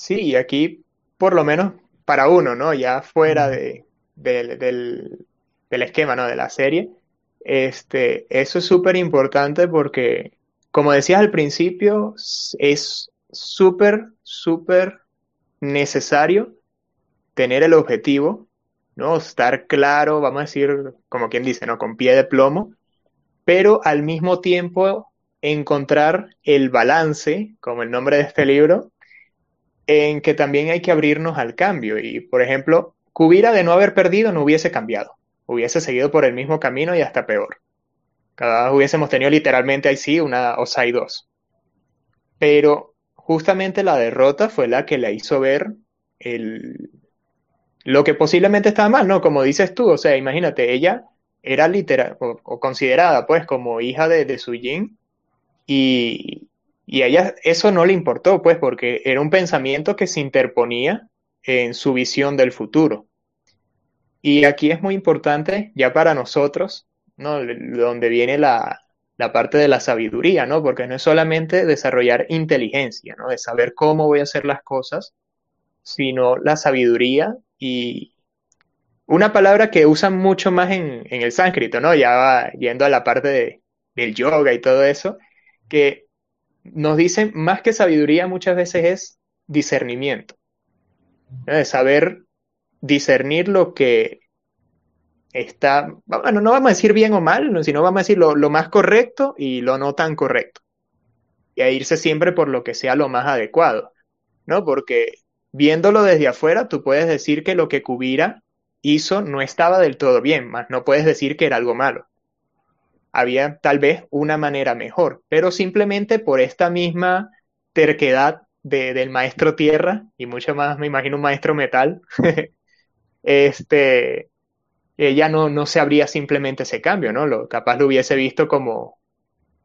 Sí, aquí por lo menos para uno, ¿no? Ya fuera de, del, esquema, ¿no? De la serie. Este, eso es súper importante porque, como decías al principio, es súper, súper necesario tener el objetivo, ¿no? Estar claro, vamos a decir, como quien dice, ¿no? Con pie de plomo, pero al mismo tiempo encontrar el balance, como el nombre de este libro, en que también hay que abrirnos al cambio. Y, por ejemplo, Cubira de no haber perdido no hubiese cambiado, hubiese seguido por el mismo camino y hasta peor. Cada vez hubiésemos tenido literalmente ahí sí una OSAI 2. Pero justamente la derrota fue la que la hizo ver el, lo que posiblemente estaba mal, ¿no? Como dices tú, o sea, imagínate, ella era literal o, considerada pues como hija de, de Su Jin y, y a ella eso no le importó pues porque era un pensamiento que se interponía en su visión del futuro. Y aquí es muy importante ya para nosotros, ¿no? Donde viene la, la parte de la sabiduría, ¿no? Porque no es solamente desarrollar inteligencia, ¿no? De saber cómo voy a hacer las cosas, sino la sabiduría y una palabra que usan mucho más en, el sánscrito, ¿no? Ya va yendo a la parte del yoga y todo eso, que nos dicen más que sabiduría muchas veces es discernimiento. De saber discernir lo que está, bueno, no vamos a decir bien o mal, sino vamos a decir lo, más correcto y lo no tan correcto. Y a irse siempre por lo que sea lo más adecuado, ¿no? Porque viéndolo desde afuera, tú puedes decir que lo que Kubira hizo no estaba del todo bien, más no puedes decir que era algo malo. Había tal vez una manera mejor, pero simplemente por esta misma terquedad del maestro tierra y mucho más, me imagino, un maestro metal, este, ella no, no se abría simplemente ese cambio, ¿no? Lo, capaz lo hubiese visto como,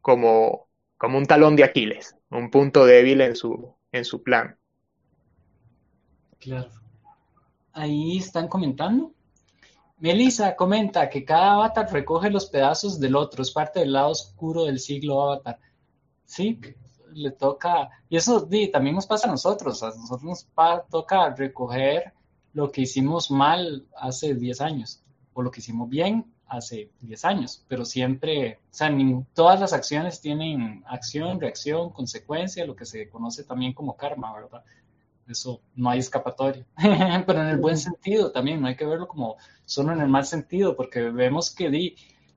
como, como un talón de Aquiles, un punto débil en su, en su plan. Claro. Ahí están comentando. Melissa comenta que cada avatar recoge los pedazos del otro, es parte del lado oscuro del siglo avatar. Sí, le toca, y eso también nos pasa a nosotros, a nosotros nos toca recoger lo que hicimos mal hace 10 años o lo que hicimos bien hace 10 años, pero siempre, o sea, todas las acciones tienen acción, reacción, consecuencia, lo que se conoce también como karma, ¿verdad? Eso no hay escapatoria, pero en el buen sentido también, no hay que verlo como solo en el mal sentido, porque vemos que di,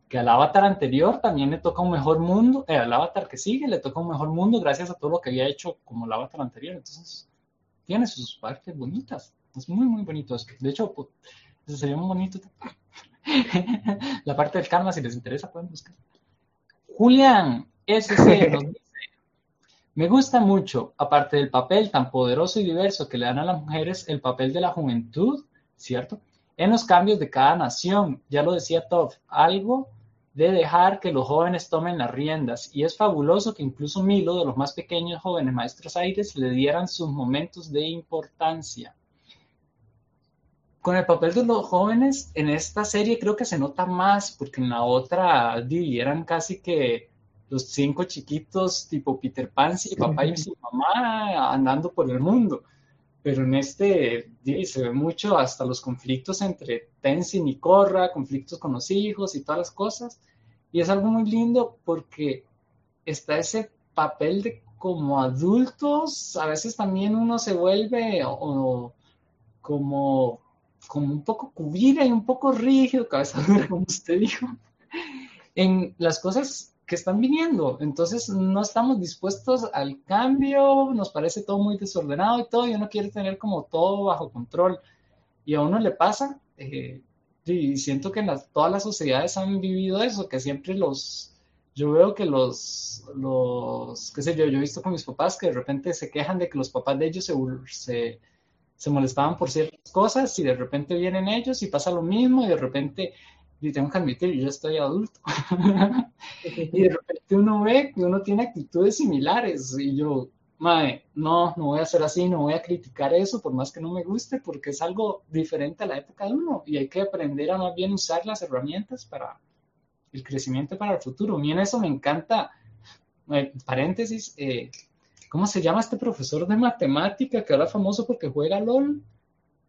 que al avatar anterior también le toca un mejor mundo, eh, al avatar que sigue le toca un mejor mundo gracias a todo lo que había hecho como el avatar anterior. Entonces, tiene sus partes bonitas. Es muy, muy bonito De hecho, pues, sería muy bonito. La parte del karma, si les interesa, pueden buscar. Julián, nos dice, me gusta mucho, aparte del papel tan poderoso y diverso que le dan a las mujeres, el papel de la juventud, ¿cierto? En los cambios de cada nación, ya lo decía Tov, algo de dejar que los jóvenes tomen las riendas. Y es fabuloso que incluso Milo, de los más pequeños jóvenes maestros aires, le dieran sus momentos de importancia. Con el papel de los jóvenes, en esta serie creo que se nota más, porque en la otra eran casi que los cinco chiquitos tipo Peter Pan y papá y mamá andando por el mundo. Pero en este se ve mucho hasta los conflictos entre Tenzin y Korra, conflictos con los hijos y todas las cosas. Y es algo muy lindo porque está ese papel de como adultos, a veces también uno se vuelve o, como, como un poco cubida y un poco rígido, cabeza como usted dijo, en las cosas que están viniendo. Entonces no estamos dispuestos al cambio, nos parece todo muy desordenado y todo, y uno quiere tener como todo bajo control. Y a uno le pasa, eh, y siento que todas las sociedades han vivido eso, que siempre los, yo veo que los, los, qué sé yo, yo he visto con mis papás que de repente se quejan de que los papás de ellos se, se, molestaban por ciertas cosas y de repente vienen ellos y pasa lo mismo y de repente y tengo que admitir, yo ya estoy adulto. y de repente uno ve que uno tiene actitudes similares y yo, madre, no, no voy a hacer así, no voy a criticar eso por más que no me guste, porque es algo diferente a la época de uno y hay que aprender a más bien usar las herramientas para el crecimiento para el futuro. A mí en eso me encanta, eh, paréntesis, eh, ¿cómo se llama este profesor de matemática que ahora es famoso porque juega LOL?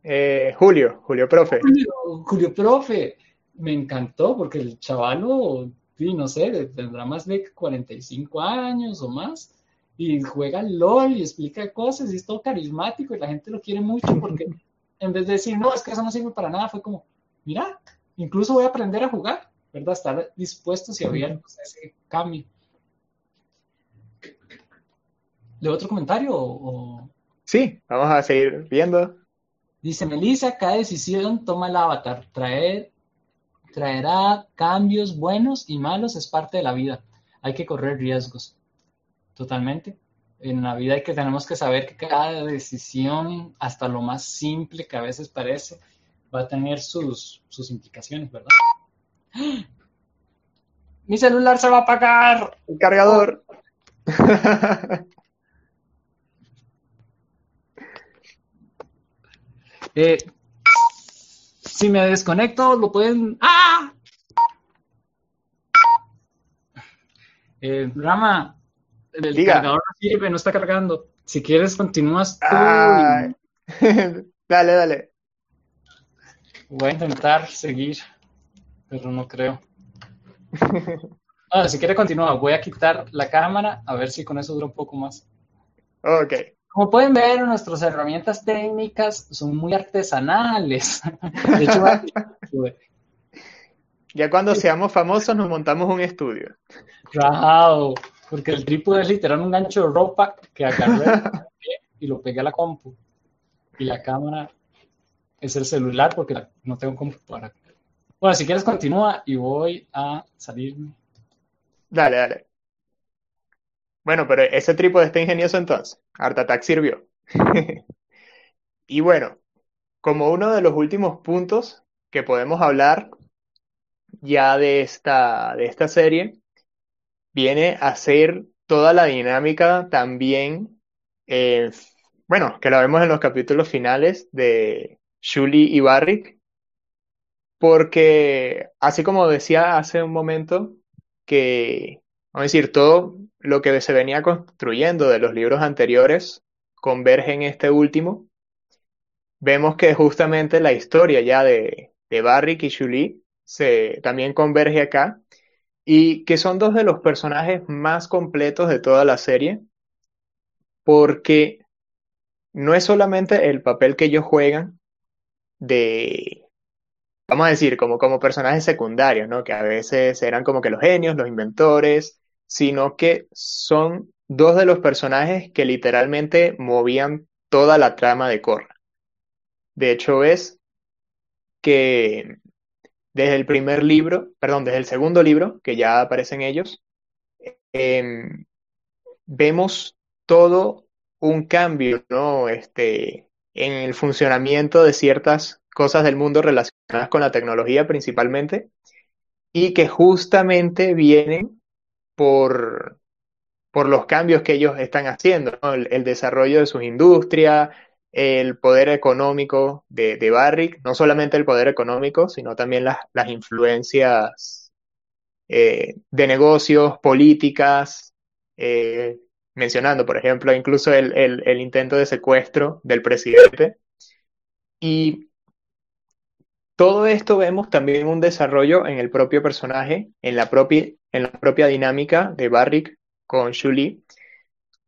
Eh, Julio, Julio Profe. Julio, Julio Profe, me encantó porque el chavalo, no sé, tendrá más de 45 años o más y juega LOL y explica cosas y es todo carismático y la gente lo quiere mucho porque en vez de decir, no, es que eso no sirve para nada, fue como, mira, incluso voy a aprender a jugar, ¿verdad? Estar dispuestos y abiertos a ese cambio. ¿Le otro comentario? O... Sí, vamos a seguir viendo. Dice Melissa, cada decisión toma el avatar. Traer, traerá cambios buenos y malos, es parte de la vida. Hay que correr riesgos. Totalmente. En la vida hay que tenemos que saber que cada decisión, hasta lo más simple que a veces parece, va a tener sus, sus implicaciones, ¿verdad? Mi celular se va a apagar. El cargador. Eh, si me desconecto, lo pueden. ¡Ah! Eh, Rama, el cargador no sirve, no está cargando. Si quieres, continúas tú. dale, dale. Voy a intentar seguir, pero no creo. Ah, si quiere continuar, voy a quitar la cámara a ver si con eso dura un poco más. Ok. Como pueden ver, nuestras herramientas técnicas son muy artesanales. De hecho, ya cuando seamos famosos nos montamos un estudio. Wow, porque el trípode es literal un gancho de ropa que agarré y lo pegué a la compu. Y la cámara es el celular porque no tengo compu para. Bueno, si quieres continúa y voy a salirme. Dale, dale. Bueno, pero ese trípode está ingenioso entonces. Art Attack sirvió. y bueno, como uno de los últimos puntos que podemos hablar ya de esta, de esta serie, viene a ser toda la dinámica también, eh, bueno, que la vemos en los capítulos finales de Julie y Barrick, porque así como decía hace un momento, que, vamos a decir, todo lo que se venía construyendo de los libros anteriores converge en este último. Vemos que justamente la historia ya de, de Barrick y Julie se, también converge acá y que son dos de los personajes más completos de toda la serie porque no es solamente el papel que ellos juegan de, vamos a decir, como, como personajes secundarios, ¿no? Que a veces eran como que los genios, los inventores, sino que son dos de los personajes que literalmente movían toda la trama de Korra. De hecho, es que desde el primer libro, perdón, desde el segundo libro, que ya aparecen ellos, em, vemos todo un cambio, ¿no? Este, en el funcionamiento de ciertas cosas del mundo relacionadas con la tecnología principalmente, y que justamente vienen por, por los cambios que ellos están haciendo, el, desarrollo de sus industrias, el poder económico de, de, Barrick, no solamente el poder económico, sino también las, las influencias eh, de negocios, políticas, eh, mencionando, por ejemplo, incluso el, el, el, intento de secuestro del presidente. Y todo esto vemos también un desarrollo en el propio personaje, en la propia, en la propia dinámica de Barrick con Julie,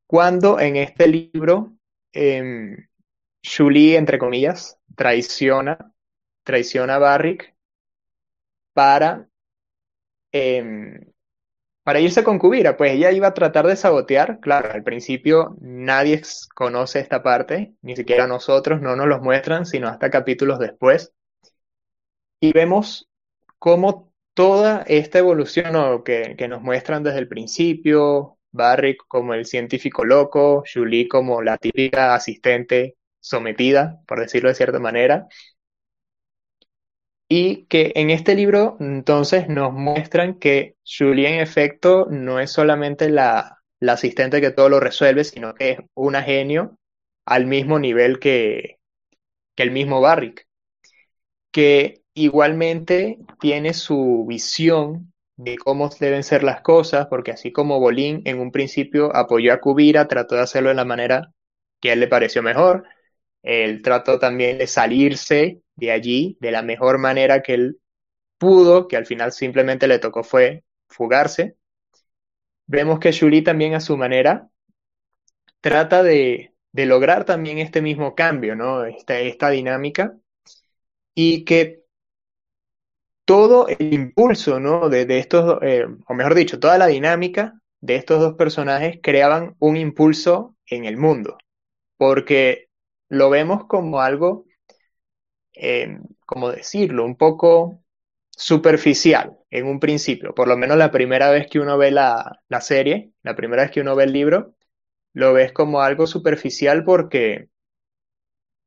cuando en este libro eh, Julie, entre comillas, traiciona, traiciona a Barrick para, eh, para irse con Kubira, pues ella iba a tratar de sabotear, claro, al principio nadie conoce esta parte, ni siquiera nosotros, no nos los muestran, sino hasta capítulos después. Y vemos cómo toda esta evolución que, nos muestran desde el principio, Barrick como el científico loco, Julie como la típica asistente sometida, por decirlo de cierta manera, y que en este libro entonces nos muestran que Julie en efecto no es solamente la, la asistente que todo lo resuelve, sino que es una genio al mismo nivel que, que el mismo Barrick, que igualmente tiene su visión de cómo deben ser las cosas, porque así como Bolín en un principio apoyó a Kubira, trató de hacerlo de la manera que a él le pareció mejor, él trató también de salirse de allí de la mejor manera que él pudo, que al final simplemente le tocó fue fugarse. Vemos que Julie también a su manera trata de, lograr también este mismo cambio, ¿no? Esta, esta dinámica y que todo el impulso, ¿no? De, estos, eh, o mejor dicho, toda la dinámica de estos dos personajes creaban un impulso en el mundo, porque lo vemos como algo, eh, como decirlo, un poco superficial en un principio, por lo menos la primera vez que uno ve la, la serie, la primera vez que uno ve el libro, lo ves como algo superficial porque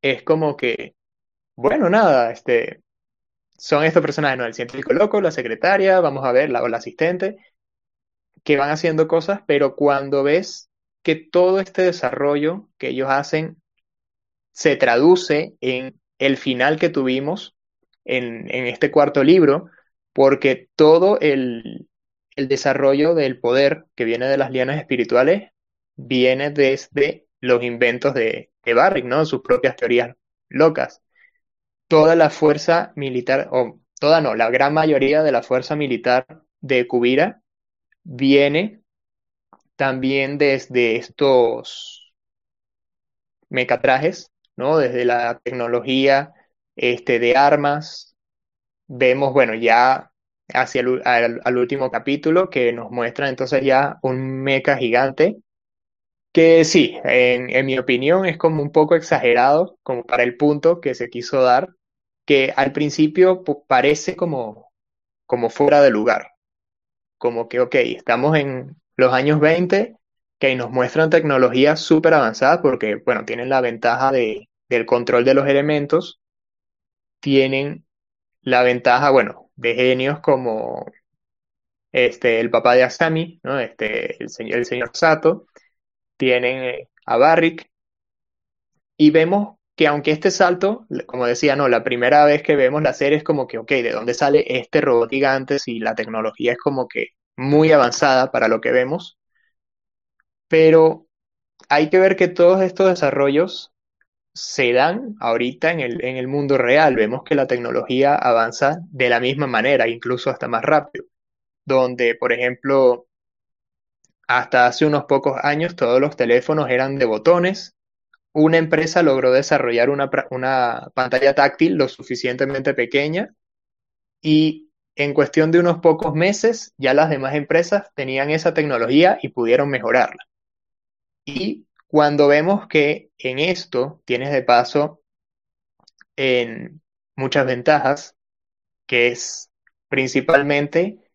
es como que, bueno, nada, este, son estos personajes, ¿no? El científico loco, la secretaria, vamos a ver, la, o la asistente, que van haciendo cosas, pero cuando ves que todo este desarrollo que ellos hacen se traduce en el final que tuvimos en, este cuarto libro, porque todo el, desarrollo del poder que viene de las lianas espirituales viene desde los inventos de, de Barrick, ¿no? Sus propias teorías locas. Toda la fuerza militar, o toda no, la gran mayoría de la fuerza militar de Kubira viene también desde estos mecatrajes, ¿no? Desde la tecnología este, de armas. Vemos, bueno, ya hacia el al, último capítulo que nos muestra entonces ya un meca gigante que sí, en, mi opinión es como un poco exagerado, como para el punto que se quiso dar, que al principio parece como, como fuera de lugar como que, ok, estamos en los años 20, que nos muestran tecnologías súper avanzadas porque, bueno, tienen la ventaja de, del control de los elementos, tienen la ventaja, bueno, de genios como este, el papá de Asami, ¿no? este, el, el señor Sato, tienen eh, a Barrick, y vemos que aunque este salto, como decía, no, la primera vez que vemos la serie es como que, ok, ¿de dónde sale este robot gigante si la tecnología es como que muy avanzada para lo que vemos? Pero hay que ver que todos estos desarrollos se dan ahorita en el, en el mundo real. Vemos que la tecnología avanza de la misma manera, incluso hasta más rápido. Donde, por ejemplo, hasta hace unos pocos años todos los teléfonos eran de botones una empresa logró desarrollar una, pantalla táctil lo suficientemente pequeña y en cuestión de unos pocos meses ya las demás empresas tenían esa tecnología y pudieron mejorarla. Y cuando vemos que en esto tienes de paso en muchas ventajas, que es principalmente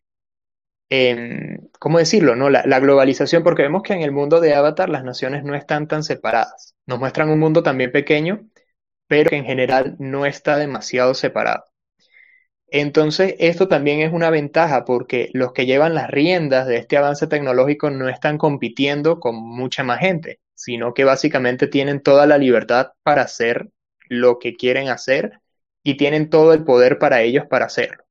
¿cómo decirlo? No? La, globalización, porque vemos que en el mundo de Avatar las naciones no están tan separadas. Nos muestran un mundo también pequeño, pero que en general no está demasiado separado. Entonces, esto también es una ventaja porque los que llevan las riendas de este avance tecnológico no están compitiendo con mucha más gente, sino que básicamente tienen toda la libertad para hacer lo que quieren hacer y tienen todo el poder para ellos para hacerlo.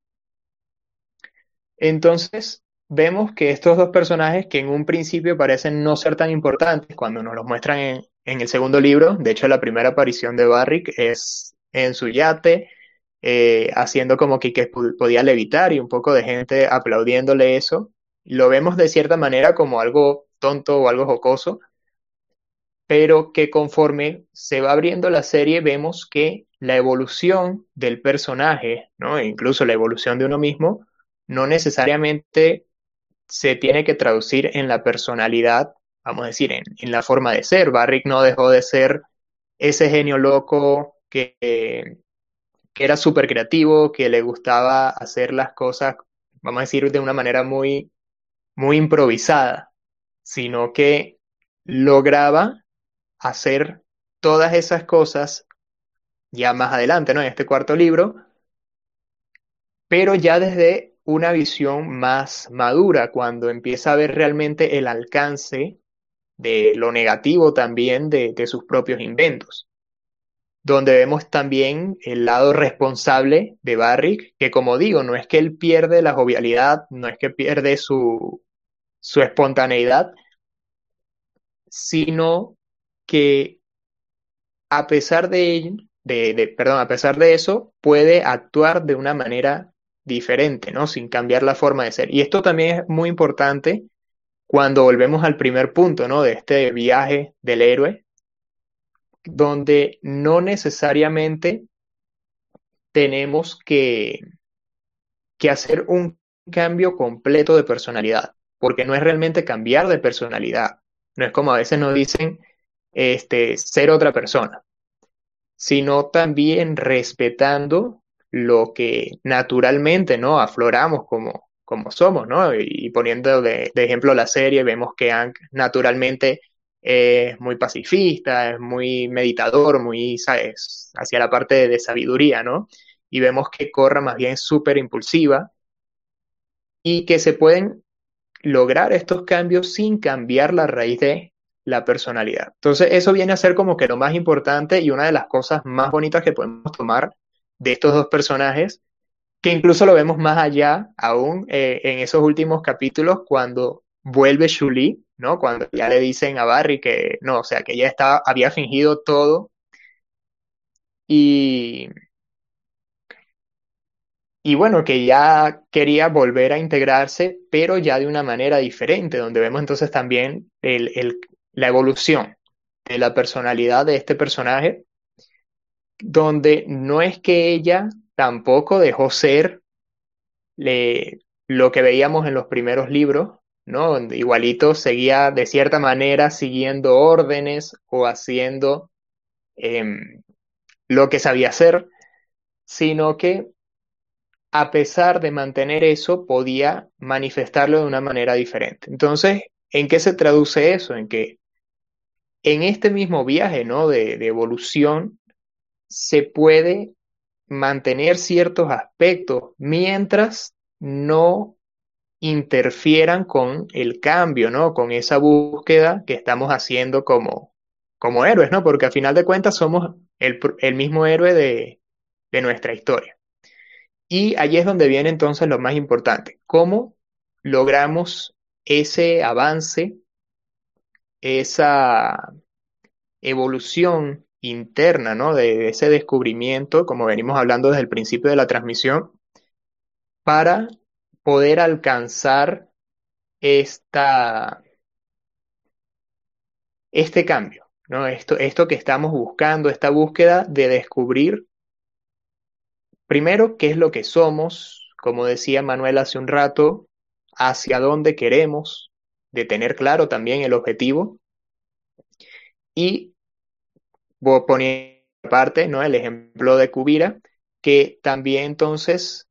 Entonces, vemos que estos dos personajes que en un principio parecen no ser tan importantes cuando nos los muestran en, el segundo libro, de hecho la primera aparición de Barrick es en su yate, eh, haciendo como que, que, podía levitar y un poco de gente aplaudiéndole eso. Lo vemos de cierta manera como algo tonto o algo jocoso, pero que conforme se va abriendo la serie vemos que la evolución del personaje, ¿no? E incluso la evolución de uno mismo, no necesariamente se tiene que traducir en la personalidad, vamos a decir, en, la forma de ser. Barrick no dejó de ser ese genio loco que, era súper creativo, que le gustaba hacer las cosas, vamos a decir, de una manera muy, muy improvisada, sino que lograba hacer todas esas cosas ya más adelante, ¿no? En este cuarto libro, pero ya desde una visión más madura, cuando empieza a ver realmente el alcance de lo negativo también de, sus propios inventos. Donde vemos también el lado responsable de Barrick, que como digo, no es que él pierde la jovialidad, no es que pierde su, su espontaneidad, sino que a pesar de, de, perdón, a pesar de eso, puede actuar de una manera diferente, ¿no? Sin cambiar la forma de ser. Y esto también es muy importante cuando volvemos al primer punto, ¿no? De este viaje del héroe, donde no necesariamente tenemos que, que hacer un cambio completo de personalidad, porque no es realmente cambiar de personalidad. No es como a veces nos dicen este, ser otra persona, sino también respetando lo que naturalmente no afloramos como, como somos, ¿no? Y, poniendo de, ejemplo la serie, vemos que Hank naturalmente es muy pacifista, es muy meditador, muy, ¿sabes? Hacia la parte de, sabiduría, ¿no? Y vemos que Corra más bien súper impulsiva y que se pueden lograr estos cambios sin cambiar la raíz de la personalidad. Entonces, eso viene a ser como que lo más importante y una de las cosas más bonitas que podemos tomar de estos dos personajes, que incluso lo vemos más allá aún eh, en esos últimos capítulos cuando vuelve Shuli, ¿no? Cuando ya le dicen a Barry que no, o sea, que ella estaba, había fingido todo y y bueno, que ya quería volver a integrarse, pero ya de una manera diferente, donde vemos entonces también la evolución de la personalidad de este personaje, donde no es que ella tampoco dejó ser lo que veíamos en los primeros libros, ¿no? Igualito seguía de cierta manera siguiendo órdenes o haciendo em, lo que sabía hacer, sino que a pesar de mantener eso, podía manifestarlo de una manera diferente. Entonces, ¿en qué se traduce eso? En que en este mismo viaje ¿no? de evolución se puede mantener ciertos aspectos mientras no interfieran con el cambio, ¿no? Con esa búsqueda que estamos haciendo como, como héroes, ¿no? Porque al final de cuentas somos el, el mismo héroe de, de nuestra historia. Y allí es donde viene entonces lo más importante, cómo logramos ese avance, esa evolución interna, ¿no? De ese descubrimiento, como venimos hablando desde el principio de la transmisión, para poder alcanzar esta, este cambio, ¿no? Esto, esto que estamos buscando, esta búsqueda de descubrir Primero, ¿qué es lo que somos? Como decía Manuel hace un rato, hacia dónde queremos, de tener claro también el objetivo. Y poniendo aparte ¿no? el ejemplo de Cubira, que también entonces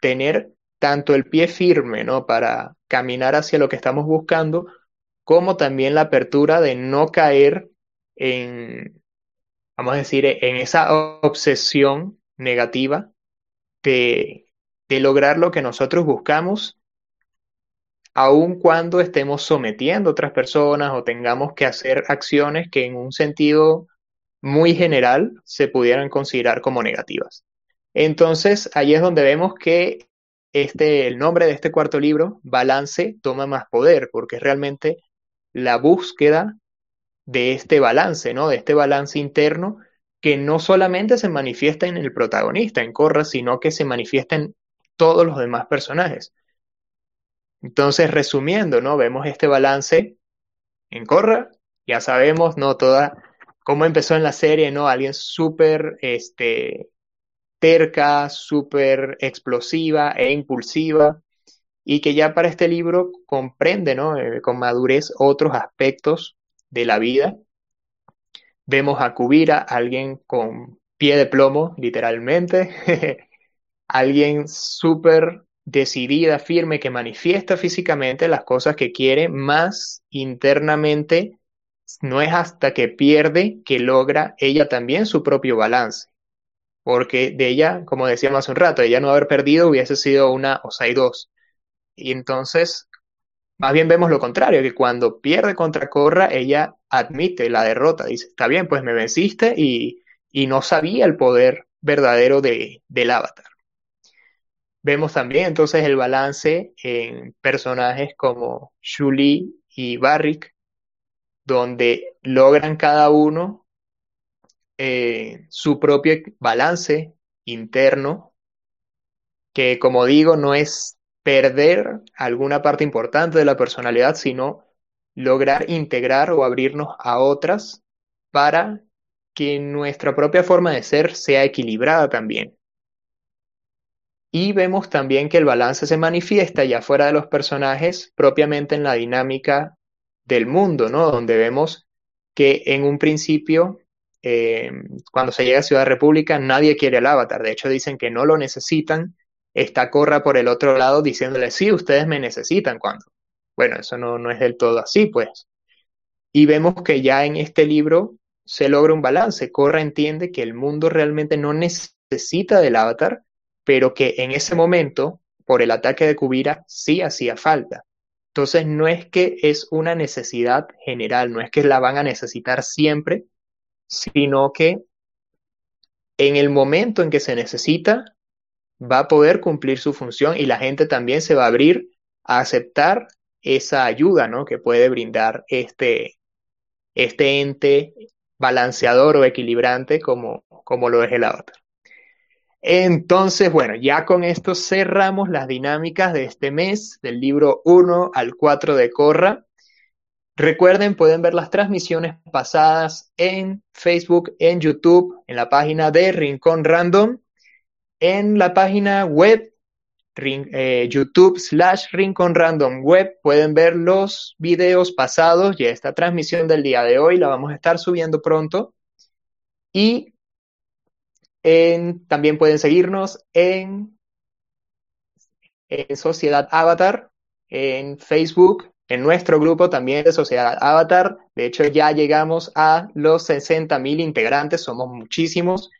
tener tanto el pie firme ¿no? para caminar hacia lo que estamos buscando, como también la apertura de no caer en, vamos a decir, en esa obsesión negativa de, lograr lo que nosotros buscamos, aun cuando estemos sometiendo a otras personas o tengamos que hacer acciones que en un sentido muy general se pudieran considerar como negativas. Entonces, ahí es donde vemos que este, el nombre de este cuarto libro, Balance, toma más poder, porque es realmente la búsqueda de este balance, ¿no? De este balance interno que no solamente se manifiesta en el protagonista, en Corra, sino que se manifiesta en todos los demás personajes. Entonces, resumiendo, ¿no? Vemos este balance en Corra, ya sabemos, ¿no? Toda, cómo empezó en la serie, ¿no? Alguien súper, este, terca, súper explosiva e impulsiva, y que ya para este libro comprende, ¿no? Eh, con madurez otros aspectos de la vida Vemos a Kubira, alguien con pie de plomo, literalmente, alguien súper decidida, firme, que manifiesta físicamente las cosas que quiere, más internamente no es hasta que pierde que logra ella también su propio balance. Porque de ella, como decíamos hace un rato, ella no haber perdido hubiese sido una Osai 2. Y entonces más bien vemos lo contrario, que cuando pierde contra Corra, ella admite la derrota, dice, está bien, pues me venciste y, no sabía el poder verdadero de, del avatar. Vemos también entonces el balance en personajes como Shuli y Barrick, donde logran cada uno eh, su propio balance interno, que como digo, no es perder alguna parte importante de la personalidad, sino lograr integrar o abrirnos a otras para que nuestra propia forma de ser sea equilibrada también. Y vemos también que el balance se manifiesta ya fuera de los personajes, propiamente en la dinámica del mundo, ¿no? Donde vemos que en un principio, eh, cuando se llega a Ciudad República, nadie quiere el avatar. De hecho, dicen que no lo necesitan. Está Corra por el otro lado diciéndole, sí, ustedes me necesitan cuando. Bueno, eso no, no es del todo así, pues. Y vemos que ya en este libro se logra un balance. Corra entiende que el mundo realmente no necesita del avatar, pero que en ese momento, por el ataque de Kubira, sí hacía falta. Entonces, no es que es una necesidad general, no es que la van a necesitar siempre, sino que en el momento en que se necesita, va a poder cumplir su función y la gente también se va a abrir a aceptar esa ayuda ¿no? que puede brindar este, este ente balanceador o equilibrante como, como lo es el avatar. Entonces, bueno, ya con esto cerramos las dinámicas de este mes, del libro 1 al 4 de Corra. Recuerden, pueden ver las transmisiones pasadas en Facebook, en YouTube, en la página de Rincón Random, en la página web eh, YouTube slash Rincón Random Web. Pueden ver los videos pasados y esta transmisión del día de hoy la vamos a estar subiendo pronto. Y también pueden seguirnos en, en Sociedad Avatar, en Facebook, en nuestro grupo también de Sociedad Avatar. De hecho, ya llegamos a los 60 mil integrantes, somos muchísimos.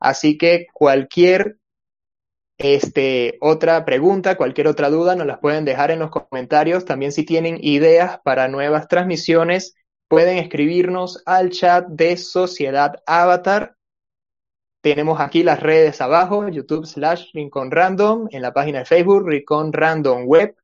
Así que cualquier este, otra pregunta, cualquier otra duda, nos las pueden dejar en los comentarios. También si tienen ideas para nuevas transmisiones, pueden escribirnos al chat de Sociedad Avatar tenemos aquí las redes abajo, YouTube slash Rincon Random, en la página de Facebook, Random Web.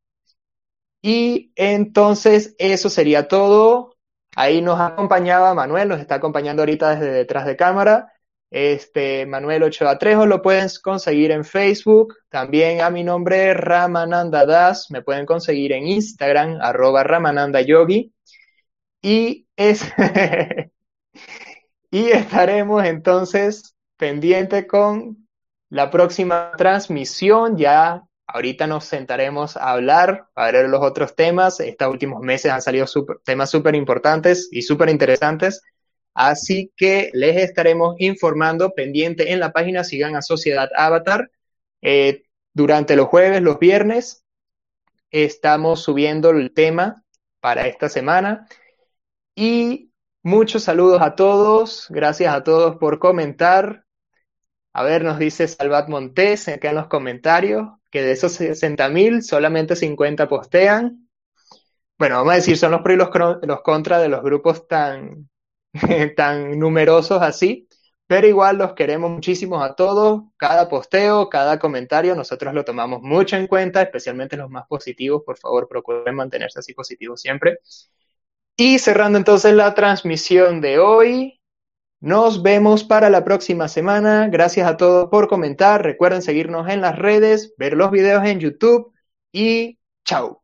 Y entonces eso sería todo. Ahí nos acompañaba Manuel, nos está acompañando ahorita desde detrás de cámara. Este, Manuel Ochoa Trejo, lo pueden conseguir en Facebook. También a mi nombre, Ramananda Das. Me pueden conseguir en Instagram, arroba Ramananda Yogi. Y es, y estaremos entonces pendiente con la próxima transmisión. Ya ahorita nos sentaremos a hablar, a ver los otros temas. Estos últimos meses han salido temas súper importantes y súper interesantes. Así que les estaremos informando pendiente en la página. Sigan a Sociedad Avatar. Eh, durante los jueves, los viernes, estamos subiendo el tema para esta semana. Y muchos saludos a todos. Gracias a todos por comentar. A ver, nos dice Salvat Montes acá en los comentarios que de esos 60.000 solamente 50 postean. Bueno, vamos a decir, son los pros y los, los contras de los grupos tan, tan numerosos así, pero igual los queremos muchísimo a todos. Cada posteo, cada comentario, nosotros lo tomamos mucho en cuenta, especialmente los más positivos. Por favor, procuren mantenerse así positivos siempre. Y cerrando entonces la transmisión de hoy, nos vemos para la próxima semana. Gracias a todos por comentar. Recuerden seguirnos en las redes, ver los videos en YouTube y chao.